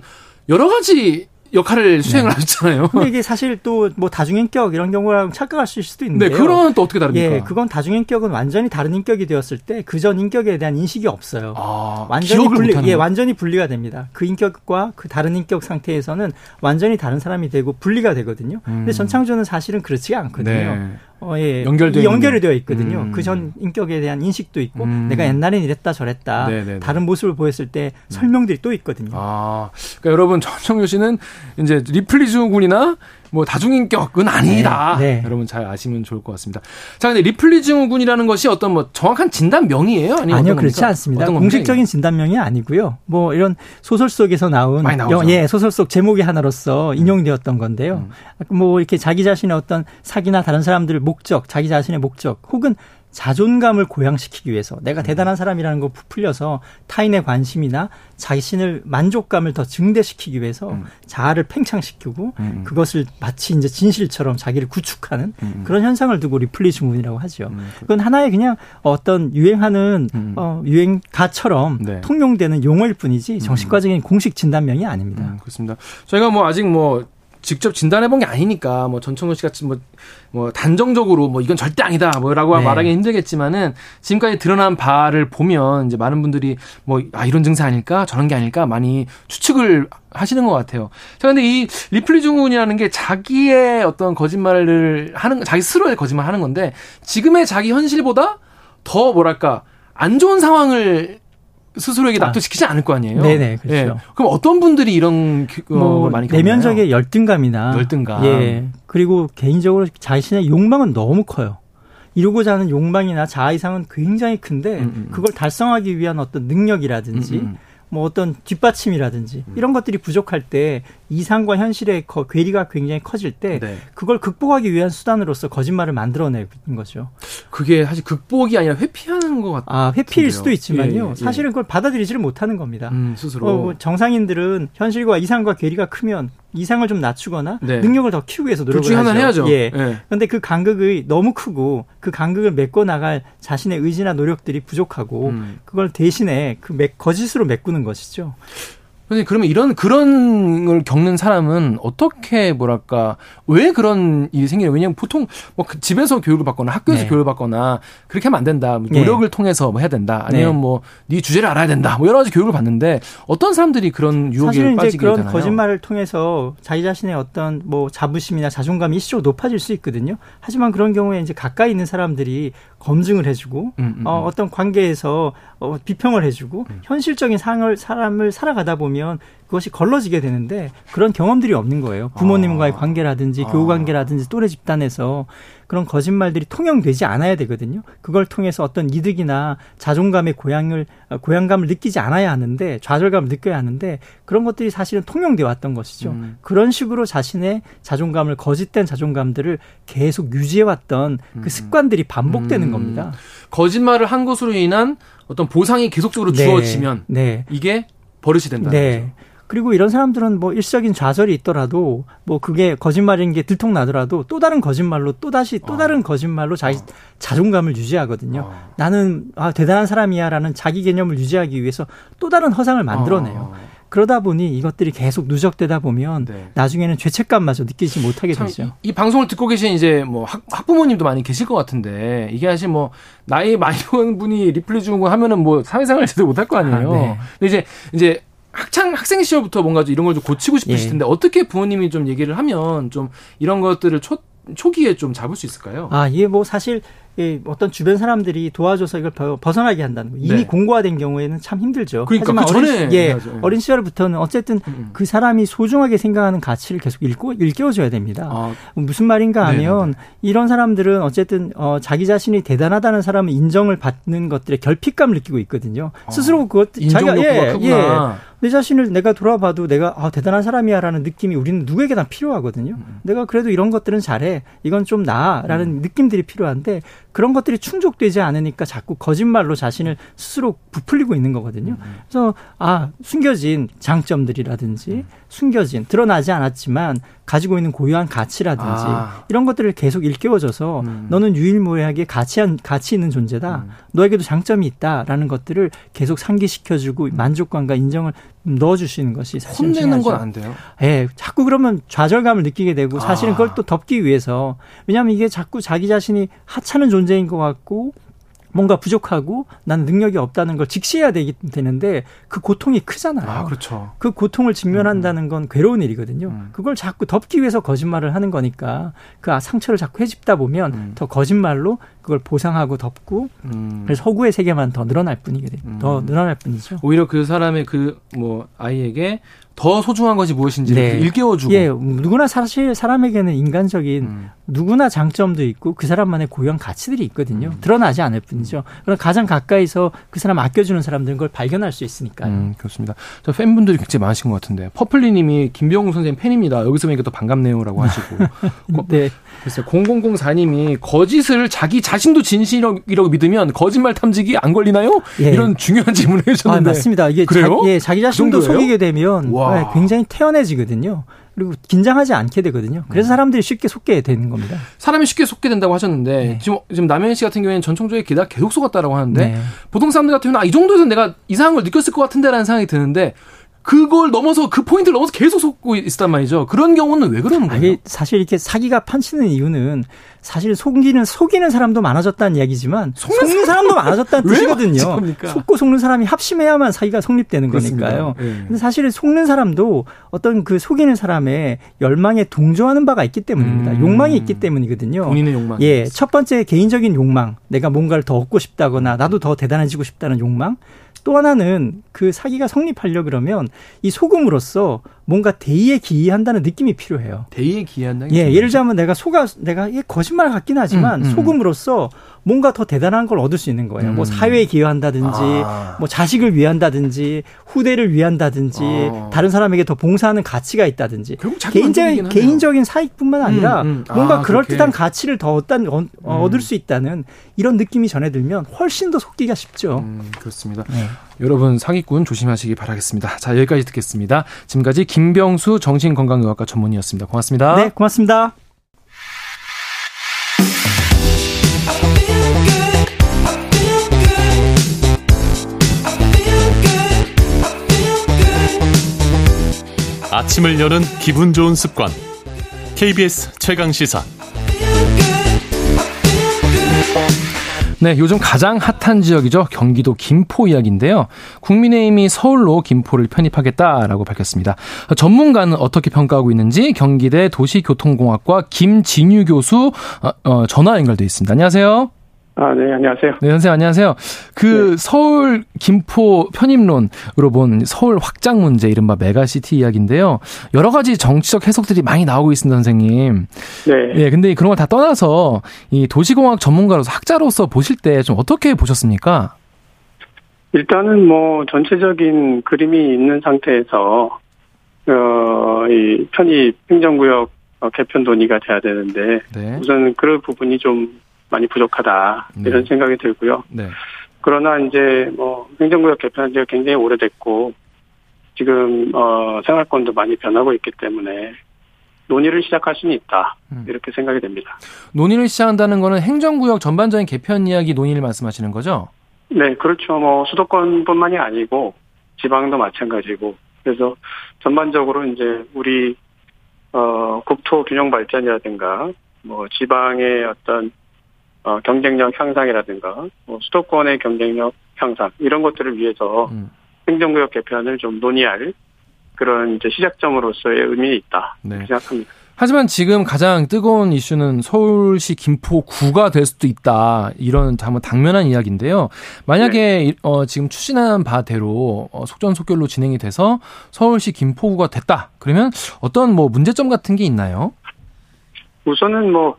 여러 가지 역할을 수행을 네. 하셨잖아요. 근데 이게 사실 또 뭐 다중인격 이런 경우랑 착각할 수도 있는데 네, 그런 또 어떻게 다릅니까? 예, 그건 다중인격은 완전히 다른 인격이 되었을 때 그 전 인격에 대한 인식이 없어요. 아, 완전히 분리, 예, 완전히 분리가 됩니다. 그 인격과 그 다른 인격 상태에서는 완전히 다른 사람이 되고 분리가 되거든요. 음. 근데 전청조는 사실은 그렇지가 않거든요. 네. 어, 예. 연결되 연결이 되어 있거든요. 음. 그전 인격에 대한 인식도 있고 음. 내가 옛날엔 이랬다 저랬다 네네네. 다른 모습을 보였을 때 음. 설명들이 또 있거든요. 아, 그러니까 여러분 전청조 씨는 이제 리플리 증후군이나 뭐 다중인격은 아니다. 네, 네. 여러분 잘 아시면 좋을 것 같습니다. 자, 근데 리플리 증후군이라는 것이 어떤 뭐 정확한 진단명이에요? 아니요, 그렇지 겁니까? 않습니다. 공식적인 진단명이 아니고요. 뭐 이런 소설 속에서 나온 영, 예, 소설 속 제목의 하나로서 음. 인용되었던 건데요. 음. 뭐 이렇게 자기 자신의 어떤 사기나 다른 사람들의 목적, 자기 자신의 목적 혹은 자존감을 고양시키기 위해서 내가 음. 대단한 사람이라는 거 부풀려서 타인의 관심이나 자신을 만족감을 더 증대시키기 위해서 음. 자아를 팽창시키고 음. 음. 그것을 마치 이제 진실처럼 자기를 구축하는 음. 음. 그런 현상을 두고 리플리 증후군이라고 하죠. 그건 하나의 그냥 어떤 유행하는 어, 유행가처럼 네. 통용되는 용어일 뿐이지 정신과적인 공식 진단명이 아닙니다. 그렇습니다. 저희가 뭐 아직 뭐 직접 진단해 본 게 아니니까 뭐 전청호 씨 같이 뭐, 뭐 단정적으로 뭐 이건 절대 아니다 뭐라고 네. 말하기 힘들겠지만은 지금까지 드러난 바를 보면 이제 많은 분들이 뭐 아 이런 증세 아닐까 저런 게 아닐까 많이 추측을 하시는 것 같아요. 자 근데 이 리플리 증후군이라는 게 자기의 어떤 거짓말을 하는 자기 스스로의 거짓말 하는 건데 지금의 자기 현실보다 더 뭐랄까 안 좋은 상황을 스스로에게 아. 납득시키지 않을 거 아니에요. 네네 그렇죠. 예. 그럼 어떤 분들이 이런 뭐 많이 내면적인 열등감이나 열등감. 예. 그리고 개인적으로 자신의 욕망은 너무 커요. 이루고자 하는 욕망이나 자아 이상은 굉장히 큰데 음, 음, 음. 그걸 달성하기 위한 어떤 능력이라든지 음, 음. 뭐 어떤 뒷받침이라든지 음. 이런 것들이 부족할 때 이상과 현실의 거, 괴리가 굉장히 커질 때 네. 그걸 극복하기 위한 수단으로서 거짓말을 만들어내는 거죠. 그게 사실 극복이 아니라 회피하는 것 같아요. 아, 회피일 수도 있지만요. 예, 예. 사실은 그걸 받아들이지를 못하는 겁니다. 음, 스스로. 어, 정상인들은 현실과 이상과 괴리가 크면 이상을 좀 낮추거나 네. 능력을 더 키우기 위해서 노력을 하죠. 해야죠. 예. 네. 그런데 그 간극이 너무 크고 그 간극을 메꿔 나갈 자신의 의지나 노력들이 부족하고 음. 그걸 대신에 그 거짓으로 메꾸는 것이죠. 선생님 그러면 이런 그런 걸 겪는 사람은 어떻게 뭐랄까 왜 그런 일이 생기냐 왜냐면 보통 뭐그 집에서 교육을 받거나 학교에서 네. 교육을 받거나 그렇게 하면 안 된다 뭐 노력을 네. 통해서 뭐 해야 된다 아니면 네. 뭐네 주제를 알아야 된다 뭐 여러 가지 교육을 받는데 어떤 사람들이 그런 유혹에 사실 빠지게 그런 되나요? 거짓말을 통해서 자기 자신의 어떤 뭐 자부심이나 자존감이 일시적으로 높아질 수 있거든요 하지만 그런 경우에 이제 가까이 있는 사람들이 검증을 해주고 음, 음, 어, 음. 어떤 관계에서 어, 비평을 해주고 음. 현실적인 상을 사람을 살아가다 보면 그것이 걸러지게 되는데 그런 경험들이 없는 거예요. 부모님과의 아. 관계라든지 아. 교우 관계라든지 또래 집단에서 그런 거짓말들이 통용되지 않아야 되거든요. 그걸 통해서 어떤 이득이나 자존감의 고향을 어, 고향감을 느끼지 않아야 하는데 좌절감을 느껴야 하는데 그런 것들이 사실은 통용돼 왔던 것이죠. 음. 그런 식으로 자신의 자존감을 거짓된 자존감들을 계속 유지해 왔던 그 음. 습관들이 반복되는 음. 겁니다. 거짓말을 한 것으로 인한 어떤 보상이 계속적으로 네. 주어지면 네. 이게 버릇이 된다는 네. 거죠. 그리고 이런 사람들은 뭐 일시적인 좌절이 있더라도 뭐 그게 거짓말인 게 들통나더라도 또 다른 거짓말로 또 다시 또 어. 다른 거짓말로 자기 어. 자존감을 유지하거든요. 어. 나는 아 대단한 사람이야라는 자기 개념을 유지하기 위해서 또 다른 허상을 만들어내요. 어. 그러다 보니 이것들이 계속 누적되다 보면 네. 나중에는 죄책감마저 느끼지 못하게 되죠. 이, 이, 방송을 듣고 계신 이제 뭐 학, 학부모님도 많이 계실 것 같은데 이게 사실 뭐 나이 많이 먹은 분이 리플리 주고 하면은 뭐 사회생활 제대로 못할 거 아니에요. 아, 네. 근데 이제 이제 학창 학생 시절부터 뭔가 좀 이런 걸 좀 고치고 싶으실 예. 텐데 어떻게 부모님이 좀 얘기를 하면 좀 이런 것들을 초 초기에 좀 잡을 수 있을까요? 아, 이게 뭐 사실 예, 어떤 주변 사람들이 도와줘서 이걸 벗어나게 한다는 거. 이미 네. 공고화된 경우에는 참 힘들죠. 그러니까 하지만 그 어린, 예, 어린 시절부터는 어쨌든 음, 음. 그 사람이 소중하게 생각하는 가치를 계속 읽고 일깨워줘야 됩니다. 아. 무슨 말인가 하면. 네, 네. 이런 사람들은 어쨌든 어, 자기 자신이 대단하다는 사람은 인정을 받는 것들에 결핍감을 느끼고 있거든요. 아. 스스로 그것 자기가 예, 예. 내 자신을 내가 돌아봐도 내가 아, 대단한 사람이야라는 느낌이 우리는 누구에게나 필요하거든요. 음. 내가 그래도 이런 것들은 잘해. 이건 좀 나아라는 음. 느낌들이 필요한데 그런 것들이 충족되지 않으니까 자꾸 거짓말로 자신을 스스로 부풀리고 있는 거거든요. 음. 그래서 아, 숨겨진 장점들이라든지 음. 숨겨진 드러나지 않았지만 가지고 있는 고유한 가치라든지 아. 이런 것들을 계속 일깨워줘서 음. 너는 유일무이하게 가치한 가치 있는 존재다. 음. 너에게도 장점이 있다라는 것들을 계속 상기시켜주고 만족감과 인정을 넣어주시는 것이 사실 혼내는 건 안 돼요. 예, 자꾸 그러면 좌절감을 느끼게 되고 사실은 그걸 또 덮기 위해서 왜냐하면 이게 자꾸 자기 자신이 하찮은 존재인 것 같고 뭔가 부족하고 나는 능력이 없다는 걸 직시해야 되기, 되는데 그 고통이 크잖아요. 아, 그렇죠. 그 고통을 직면한다는 건 괴로운 일이거든요. 음. 그걸 자꾸 덮기 위해서 거짓말을 하는 거니까 그 상처를 자꾸 해집다 보면 음. 더 거짓말로 그걸 보상하고 덮고 음. 그래서 허구의 세계만 더 늘어날 뿐이게 음. 더 늘어날 뿐이죠. 오히려 그 사람의 그 뭐 아이에게 더 소중한 것이 무엇인지 네. 일깨워주고. 예, 누구나 사실 사람에게는 인간적인 음. 누구나 장점도 있고 그 사람만의 고유한 가치들이 있거든요. 음. 드러나지 않을 뿐이죠. 그럼 가장 가까이서 그 사람 아껴주는 사람들은 그걸 발견할 수 있으니까요. 음, 그렇습니다. 저 팬분들이 굉장히 많으신 것 같은데 퍼플리님이 김병우 선생님 팬입니다. 여기서 보니까 또 반갑네요라고 하시고. 네. 글쎄 0004님이 거짓을 자기 자 신도 진실이라고 믿으면 거짓말 탐지기 안 걸리나요? 예. 이런 중요한 질문을 해주셨는데. 아, 맞습니다. 이게 그래요? 자, 예, 자기 자신도 그 속이게 되면 네, 굉장히 태연해지거든요. 그리고 긴장하지 않게 되거든요. 그래서 네. 사람들이 쉽게 속게 되는 겁니다. 사람이 쉽게 속게 된다고 하셨는데 네. 지금 지금 남현 씨 같은 경우에는 전통적인 기다 계속 속았다라고 하는데 네. 보통 사람들 같은 경우는 아, 이 정도에서 내가 이상한 걸 느꼈을 것 같은데라는 생각이 드는데 그걸 넘어서 그 포인트를 넘어서 계속 속고 있단 말이죠. 그런 경우는 왜 그러는 거예요? 사실 이렇게 사기가 판치는 이유는 사실 속이는 속이는 사람도 많아졌다는 이야기지만 속는, 속는 사람도 많아졌다는 뜻이거든요. 속고 속는 사람이 합심해야만 사기가 성립되는 그렇습니다. 거니까요. 네. 근데 사실 속는 사람도 어떤 그 속이는 사람의 열망에 동조하는 바가 있기 때문입니다. 음. 욕망이 있기 때문이거든요. 본인의 욕망. 예, 첫 번째 개인적인 욕망, 내가 뭔가를 더 얻고 싶다거나 나도 더 대단해지고 싶다는 욕망. 또 하나는 그 사기가 성립하려 그러면 이 소금으로서 뭔가 대의에 기이한다는 느낌이 필요해요. 대의에 기이한다는 예, 예를 들자면 내가 속아 내가 이게 거짓말 같긴 하지만 음, 음. 소금으로서 뭔가 더 대단한 걸 얻을 수 있는 거예요. 뭐 음. 뭐 사회에 기여한다든지, 아. 뭐 자식을 위한다든지, 후대를 위한다든지, 아. 다른 사람에게 더 봉사하는 가치가 있다든지. 개인적인 개인적인 사익뿐만 아니라 음, 음. 뭔가 아, 그럴 듯한 가치를 더 얻단, 어, 음. 얻을 수 있다는 이런 느낌이 전해들면 훨씬 더 속기가 쉽죠. 음, 그렇습니다. 네. 여러분 사기꾼 조심하시기 바라겠습니다. 자 여기까지 듣겠습니다. 지금까지 김병수 정신건강의학과 전문의였습니다. 고맙습니다. 네, 고맙습니다. 아침을 여는 기분 좋은 습관. KBS 최강 시사. 네, 요즘 가장 핫한 지역이죠. 경기도 김포 이야기인데요. 국민의힘이 서울로 김포를 편입하겠다라고 밝혔습니다. 전문가는 어떻게 평가하고 있는지 경기대 도시교통공학과 김진유 교수 어, 어, 전화 연결돼 있습니다. 안녕하세요. 아, 네, 안녕하세요. 네, 선생님, 안녕하세요. 그 네. 서울, 김포 편입론으로 본 서울 확장 문제, 이른바 메가시티 이야기인데요. 여러 가지 정치적 해석들이 많이 나오고 있습니다, 선생님. 네. 예, 근데 그런 걸 다 떠나서 이 도시공학 전문가로서 학자로서 보실 때 좀 어떻게 보셨습니까? 일단은 뭐 전체적인 그림이 있는 상태에서, 어, 이 편입 행정구역 개편 논의가 돼야 되는데, 네. 우선 그런 부분이 좀 많이 부족하다 네. 이런 생각이 들고요. 네. 그러나 이제 뭐 행정구역 개편한 지가 굉장히 오래됐고 지금 어 생활권도 많이 변하고 있기 때문에 논의를 시작할 수는 있다 음. 이렇게 생각이 됩니다. 논의를 시작한다는 거는 행정구역 전반적인 개편 이야기 논의를 말씀하시는 거죠? 네, 그렇죠. 뭐 수도권뿐만이 아니고 지방도 마찬가지고 그래서 전반적으로 이제 우리 어 국토 균형 발전이라든가 뭐 지방의 어떤 어, 경쟁력 향상이라든가 뭐 수도권의 경쟁력 향상 이런 것들을 위해서 음. 행정구역 개편을 좀 논의할 그런 이제 시작점으로서의 의미 있다 네. 생각합니다. 하지만 지금 가장 뜨거운 이슈는 서울시 김포구가 될 수도 있다 이런 한번 당면한 이야기인데요. 만약에 네. 어, 지금 추진한 바대로 어, 속전속결로 진행이 돼서 서울시 김포구가 됐다 그러면 어떤 뭐 문제점 같은 게 있나요? 우선은 뭐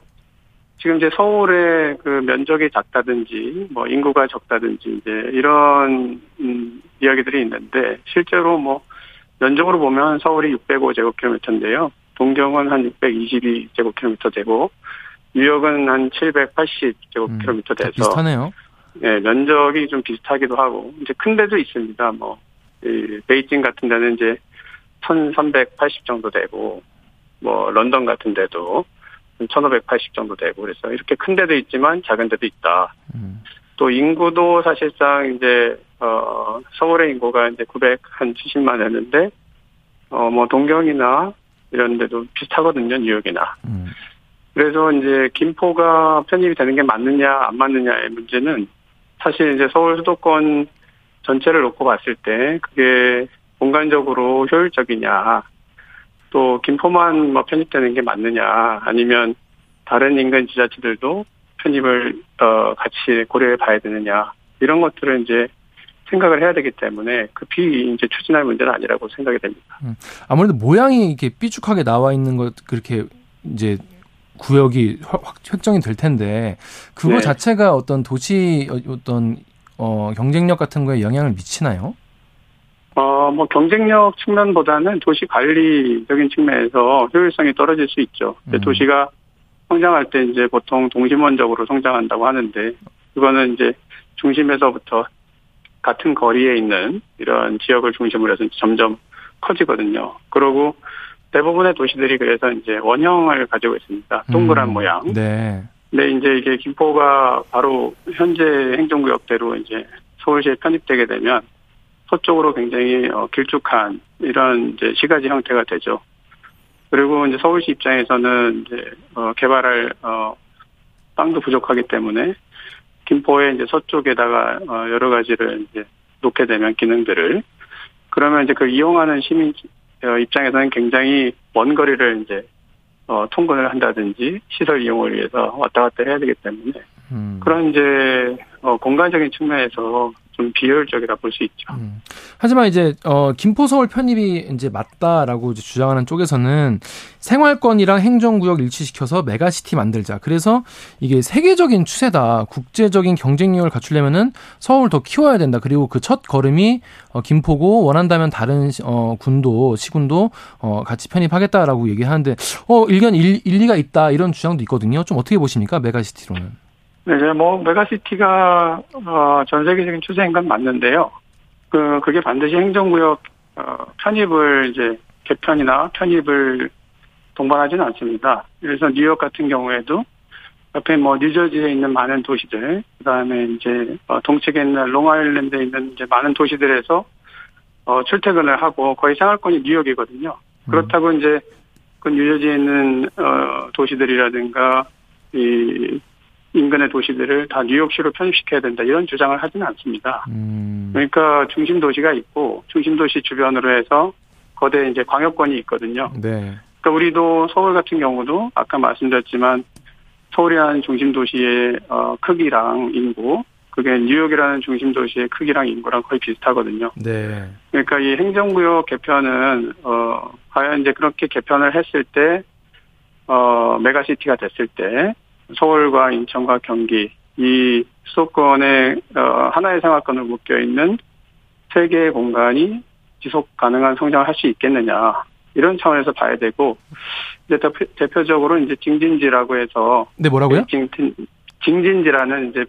지금 이제 서울의 그 면적이 작다든지 뭐 인구가 적다든지 이제 이런 음, 이야기들이 있는데 실제로 뭐 면적으로 보면 서울이 605제곱킬로미터인데요. 동경은 한 622제곱킬로미터 되고 뉴욕은 한 780제곱킬로미터 음, 돼서 비슷하네요. 네, 면적이 좀 비슷하기도 하고 이제 큰 데도 있습니다. 뭐 이, 베이징 같은 데는 이제 1,380 정도 되고 뭐 런던 같은 데도 1580 정도 되고 그래서 이렇게 큰 데도 있지만 작은 데도 있다. 음. 또 인구도 사실상 이제 어 서울의 인구가 이제 970만이었는데 어 뭐 동경이나 이런 데도 비슷하거든요 뉴욕이나. 음. 그래서 이제 김포가 편입이 되는 게 맞느냐 안 맞느냐의 문제는 사실 이제 서울 수도권 전체를 놓고 봤을 때 그게 공간적으로 효율적이냐 또 김포만 뭐 편입되는 게 맞느냐 아니면 다른 인근 지자체들도 편입을 어 같이 고려해 봐야 되느냐 이런 것들을 이제 생각을 해야 되기 때문에 급히 이제 추진할 문제는 아니라고 생각이 됩니다. 음, 아무래도 모양이 이렇게 삐죽하게 나와 있는 것 그렇게 이제 구역이 확 획정이 될 텐데 그거 네. 자체가 어떤 도시 어떤 어 경쟁력 같은 거에 영향을 미치나요? 어, 뭐 경쟁력 측면보다는 도시 관리적인 측면에서 효율성이 떨어질 수 있죠. 음. 도시가 성장할 때 이제 보통 동심원적으로 성장한다고 하는데 그거는 이제 중심에서부터 같은 거리에 있는 이런 지역을 중심으로 해서 점점 커지거든요. 그러고 대부분의 도시들이 그래서 이제 원형을 가지고 있습니다. 동그란 음, 모양. 네. 근데 이제 이게 김포가 바로 현재 행정구역대로 이제 서울시에 편입되게 되면 서쪽으로 굉장히 어, 길쭉한 이런 이제 시가지 형태가 되죠. 그리고 이제 서울시 입장에서는 이제 어, 개발할 어, 땅도 부족하기 때문에 김포의 이제 서쪽에다가 어, 여러 가지를 이제 놓게 되면 기능들을 그러면 이제 그 이용하는 시민 어, 입장에서는 굉장히 먼 거리를 이제 어, 통근을 한다든지 시설 이용을 위해서 왔다 갔다 해야 되기 때문에 음. 그런 이제 어, 공간적인 측면에서 좀 비효율적이라 볼 수 있죠. 음. 하지만 이제 어 김포 서울 편입이 이제 맞다라고 이제 주장하는 쪽에서는 생활권이랑 행정구역 일치시켜서 메가시티 만들자. 그래서 이게 세계적인 추세다. 국제적인 경쟁력을 갖추려면은 서울 더 키워야 된다. 그리고 그 첫 걸음이 어 김포고 원한다면 다른 어 군도 시군도 어 같이 편입하겠다라고 얘기하는데 어 일견 일, 일리가 있다 이런 주장도 있거든요. 좀 어떻게 보십니까? 메가시티로는? 네, 뭐 메가시티가 어, 전 세계적인 추세인 건 맞는데요. 그 그게 반드시 행정구역 어, 편입을 이제 개편이나 편입을 동반하지는 않습니다. 그래서 뉴욕 같은 경우에도 옆에 뭐 뉴저지에 있는 많은 도시들, 그다음에 이제 어, 동측에 있는 롱아일랜드에 있는 이제 많은 도시들에서 어, 출퇴근을 하고 거의 생활권이 뉴욕이거든요. 음. 그렇다고 이제 그 뉴저지에 있는 어, 도시들이라든가 이 인근의 도시들을 다 뉴욕시로 편입시켜야 된다 이런 주장을 하지는 않습니다. 음. 그러니까 중심 도시가 있고 중심 도시 주변으로 해서 거대 이제 광역권이 있거든요. 네. 그러니까 우리도 서울 같은 경우도 아까 말씀드렸지만 서울이라는 중심 도시의 어, 크기랑 인구 그게 뉴욕이라는 중심 도시의 크기랑 인구랑 거의 비슷하거든요. 네. 그러니까 이 행정구역 개편은 어 과연 이제 그렇게 개편을 했을 때 어, 메가시티가 됐을 때 서울과 인천과 경기 이 수도권에 어, 하나의 생활권을 묶여 있는 세 개의 공간이 지속 가능한 성장을 할 수 있겠느냐 이런 차원에서 봐야 되고 이제 대표, 적으로 이제 징진지라고 해서 네 뭐라고요? 징, 징진지라는 이제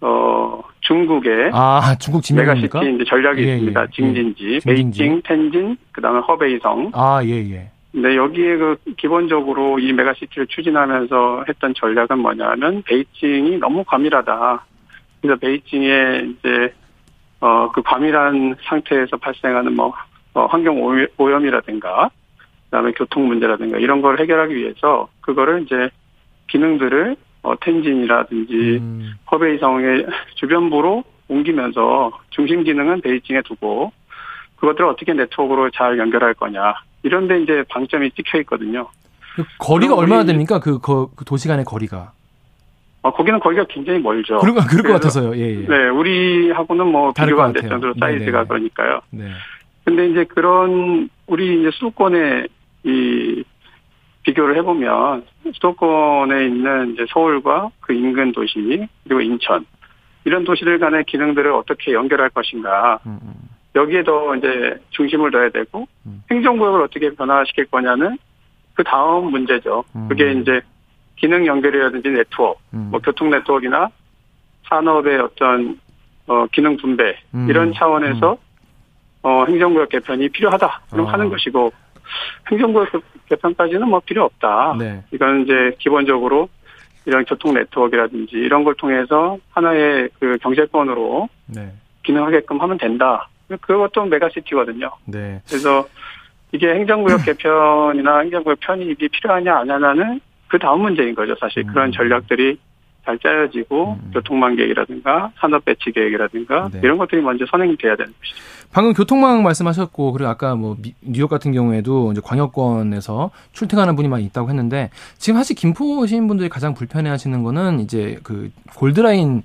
어 중국의 아 중국 메가시티 이제 전략이 예, 있습니다. 예, 징진지, 예. 베이징, 텐진, 그다음에 허베이성. 아 예 예. 예. 네, 여기에 그 기본적으로 이 메가시티를 추진하면서 했던 전략은 뭐냐면 베이징이 너무 과밀하다. 그래서 베이징에 이제 어 그 과밀한 상태에서 발생하는 뭐 어, 환경 오염이라든가 그다음에 교통 문제라든가 이런 걸 해결하기 위해서 그거를 이제 기능들을 어 텐진이라든지 음. 허베이성의 주변부로 옮기면서 중심 기능은 베이징에 두고 그것들을 어떻게 네트워크로 잘 연결할 거냐 이런데 이제 방점이 찍혀 있거든요. 그 거리가 얼마나 됩니까? 그, 그, 그 도시 간의 거리가? 어, 거기는 거리가 굉장히 멀죠. 그럴 것 같아서요. 예, 예. 네, 우리하고는 뭐 비교가 안 될 정도로 사이즈가 네네. 그러니까요. 네. 근데 이제 그런 우리 이제 수도권에 이 비교를 해보면 수도권에 있는 이제 서울과 그 인근 도시 그리고 인천 이런 도시들 간의 기능들을 어떻게 연결할 것인가. 음, 음. 여기에 더 이제 중심을 둬야 되고 음. 행정구역을 어떻게 변화시킬 거냐는 그 다음 문제죠. 음. 그게 이제 기능 연결이라든지 네트워크, 음. 뭐 교통 네트워크나 산업의 어떤 어 기능 분배 음. 이런 차원에서 음. 어 행정구역 개편이 필요하다 그럼 어. 하는 것이고 행정구 개편까지는 뭐 필요 없다. 네. 이건 이제 기본적으로 이런 교통 네트워크라든지 이런 걸 통해서 하나의 그 경제권으로 네. 기능하게끔 하면 된다. 그것도 메가시티거든요. 네. 그래서 이게 행정구역 개편이나 행정구역 편입이 필요하냐 안 하냐는 그 다음 문제인 거죠. 사실 그런 음. 전략들이 잘 짜여지고 음. 교통망 계획이라든가 산업 배치 계획이라든가 네. 이런 것들이 먼저 선행이 돼야 되는 것이죠. 방금 교통망 말씀하셨고 그리고 아까 뭐 뉴욕 같은 경우에도 이제 광역권에서 출퇴근하는 분이 많이 있다고 했는데 지금 사실 김포 시민분들이 가장 불편해하시는 거는 이제 그 골드라인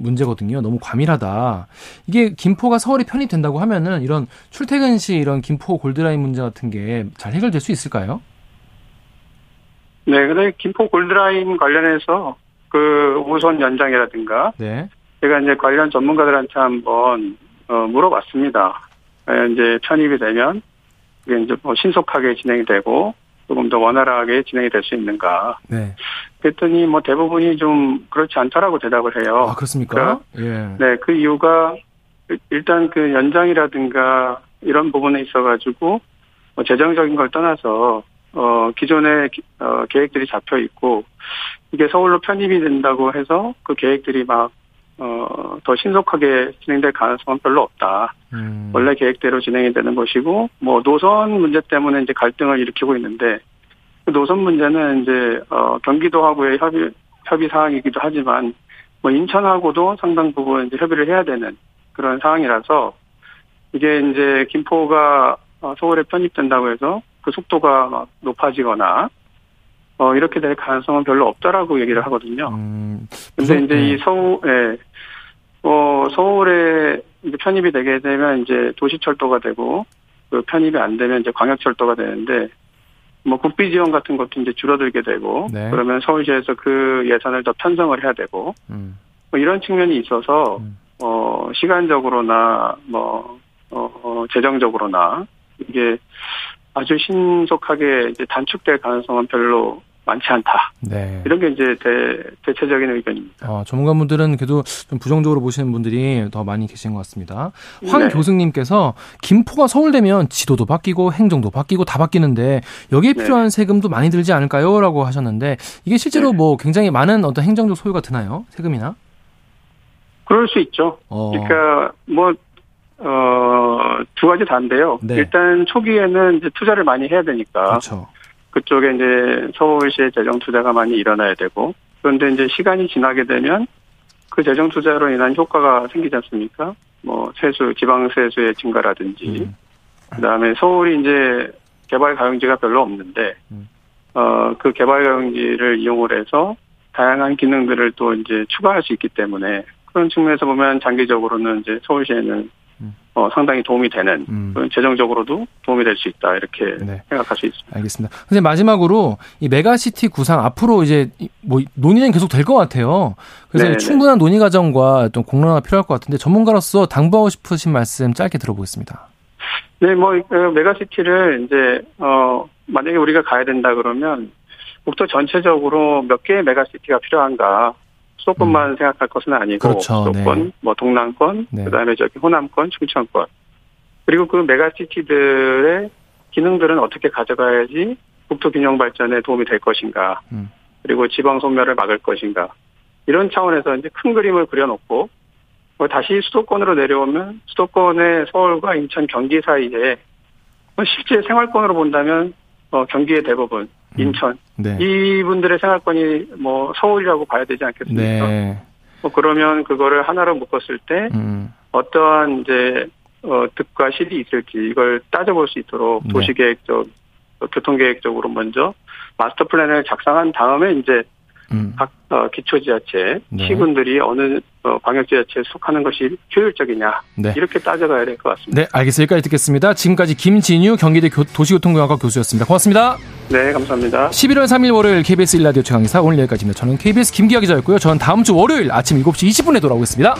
문제거든요. 너무 과밀하다. 이게 김포가 서울이 편입된다고 하면은 이런 출퇴근 시 이런 김포 골드라인 문제 같은 게 잘 해결될 수 있을까요? 네, 근데 김포 골드라인 관련해서 그 우선 연장이라든가 네. 제가 이제 관련 전문가들한테 한번 어, 물어봤습니다. 이제 편입이 되면 이게 이제 뭐 신속하게 진행이 되고 조금 더 원활하게 진행이 될 수 있는가. 네. 그랬더니 뭐 대부분이 좀 그렇지 않다라고 대답을 해요. 아, 그렇습니까? 예. 네, 그 이유가 일단 그 연장이라든가 이런 부분에 있어가지고 뭐 재정적인 걸 떠나서 어 기존의 어, 계획들이 잡혀 있고 이게 서울로 편입이 된다고 해서 그 계획들이 막 어, 더 신속하게 진행될 가능성은 별로 없다. 음. 원래 계획대로 진행이 되는 것이고, 뭐, 노선 문제 때문에 이제 갈등을 일으키고 있는데, 그 노선 문제는 이제, 어, 경기도하고의 협의, 협의 사항이기도 하지만, 뭐, 인천하고도 상당 부분 이제 협의를 해야 되는 그런 상황이라서, 이게 이제 김포가 어, 서울에 편입된다고 해서 그 속도가 막 높아지거나, 어, 이렇게 될 가능성은 별로 없다라고 얘기를 하거든요. 음, 근데 이제 이 네. 서울, 예, 어, 서울에 이제 편입이 되게 되면 이제 도시철도가 되고, 그 편입이 안 되면 이제 광역철도가 되는데, 뭐 국비 지원 같은 것도 이제 줄어들게 되고, 네. 그러면 서울시에서 그 예산을 더 편성을 해야 되고, 음. 뭐 이런 측면이 있어서, 음. 어, 시간적으로나, 뭐, 어, 어 재정적으로나, 이게 아주 신속하게 이제 단축될 가능성은 별로 많지 않다. 네. 이런 게 이제 대, 대체적인 의견입니다. 어, 전문가분들은 그래도 좀 부정적으로 보시는 분들이 더 많이 계신 것 같습니다. 황 네. 교수님께서 김포가 서울되면 지도도 바뀌고 행정도 바뀌고 다 바뀌는데 여기에 네. 필요한 네. 세금도 많이 들지 않을까요? 라고 하셨는데 이게 실제로 네. 뭐 굉장히 많은 어떤 행정적 소요가 드나요? 세금이나? 그럴 수 있죠. 어. 그러니까 뭐 어, 두 가지 다인데요. 네. 일단 초기에는 이제 투자를 많이 해야 되니까. 그렇죠. 그쪽에 이제 서울시의 재정 투자가 많이 일어나야 되고 그런데 이제 시간이 지나게 되면 그 재정 투자로 인한 효과가 생기지 않습니까? 뭐 세수, 지방 세수의 증가라든지 음. 그다음에 서울이 이제 개발 가용지가 별로 없는데 음. 어그 개발 가용지를 이용을 해서 다양한 기능들을 또 이제 추가할 수 있기 때문에 그런 측면에서 보면 장기적으로는 이제 서울시에는 어, 상당히 도움이 되는 음. 재정적으로도 도움이 될 수 있다 이렇게 네. 생각할 수 있습니다. 알겠습니다. 근데 마지막으로 이 메가시티 구상 앞으로 이제 뭐 논의는 계속 될 것 같아요. 그래서 네네. 충분한 논의 과정과 좀 공론화가 필요할 것 같은데 전문가로서 당부하고 싶으신 말씀 짧게 들어보겠습니다. 네, 뭐그 메가시티를 이제 어 만약에 우리가 가야 된다 그러면 국토 전체적으로 몇 개의 메가시티가 필요한가 수도권만 음. 생각할 것은 아니고 그렇죠. 수도권, 네. 뭐 동남권, 네. 그다음에 저기 호남권, 충청권 그리고 그 메가시티들의 기능들은 어떻게 가져가야지 국토 균형 발전에 도움이 될 것인가 음. 그리고 지방 소멸을 막을 것인가 이런 차원에서 이제 큰 그림을 그려놓고 뭐 다시 수도권으로 내려오면 수도권의 서울과 인천, 경기 사이에 뭐 실제 생활권으로 본다면 어, 경기의 대부분 음. 인천 네. 이분들의 생활권이 뭐 서울이라고 봐야 되지 않겠습니까? 네. 뭐 그러면 그거를 하나로 묶었을 때 음. 어떠한 이제 어, 득과 실이 있을지 이걸 따져볼 수 있도록 네. 도시계획적, 교통계획적으로 먼저 마스터 플랜을 작성한 다음에 이제 음. 각 어, 기초지자체 네. 시군들이 어느 어, 광역지자체에 속하는 것이 효율적이냐 네. 이렇게 따져가야 될 것 같습니다. 네, 알겠습니다. 여기까지 듣겠습니다. 지금까지 김진유 경기대 교, 도시교통공학과 교수였습니다. 고맙습니다. 네, 감사합니다. 11월 3일 월요일 KBS 일라디오 최강의사 오늘 여기까지입니다. 저는 KBS 김기아 기자였고요. 저는 다음 주 월요일 아침 7시 20분에 돌아오겠습니다.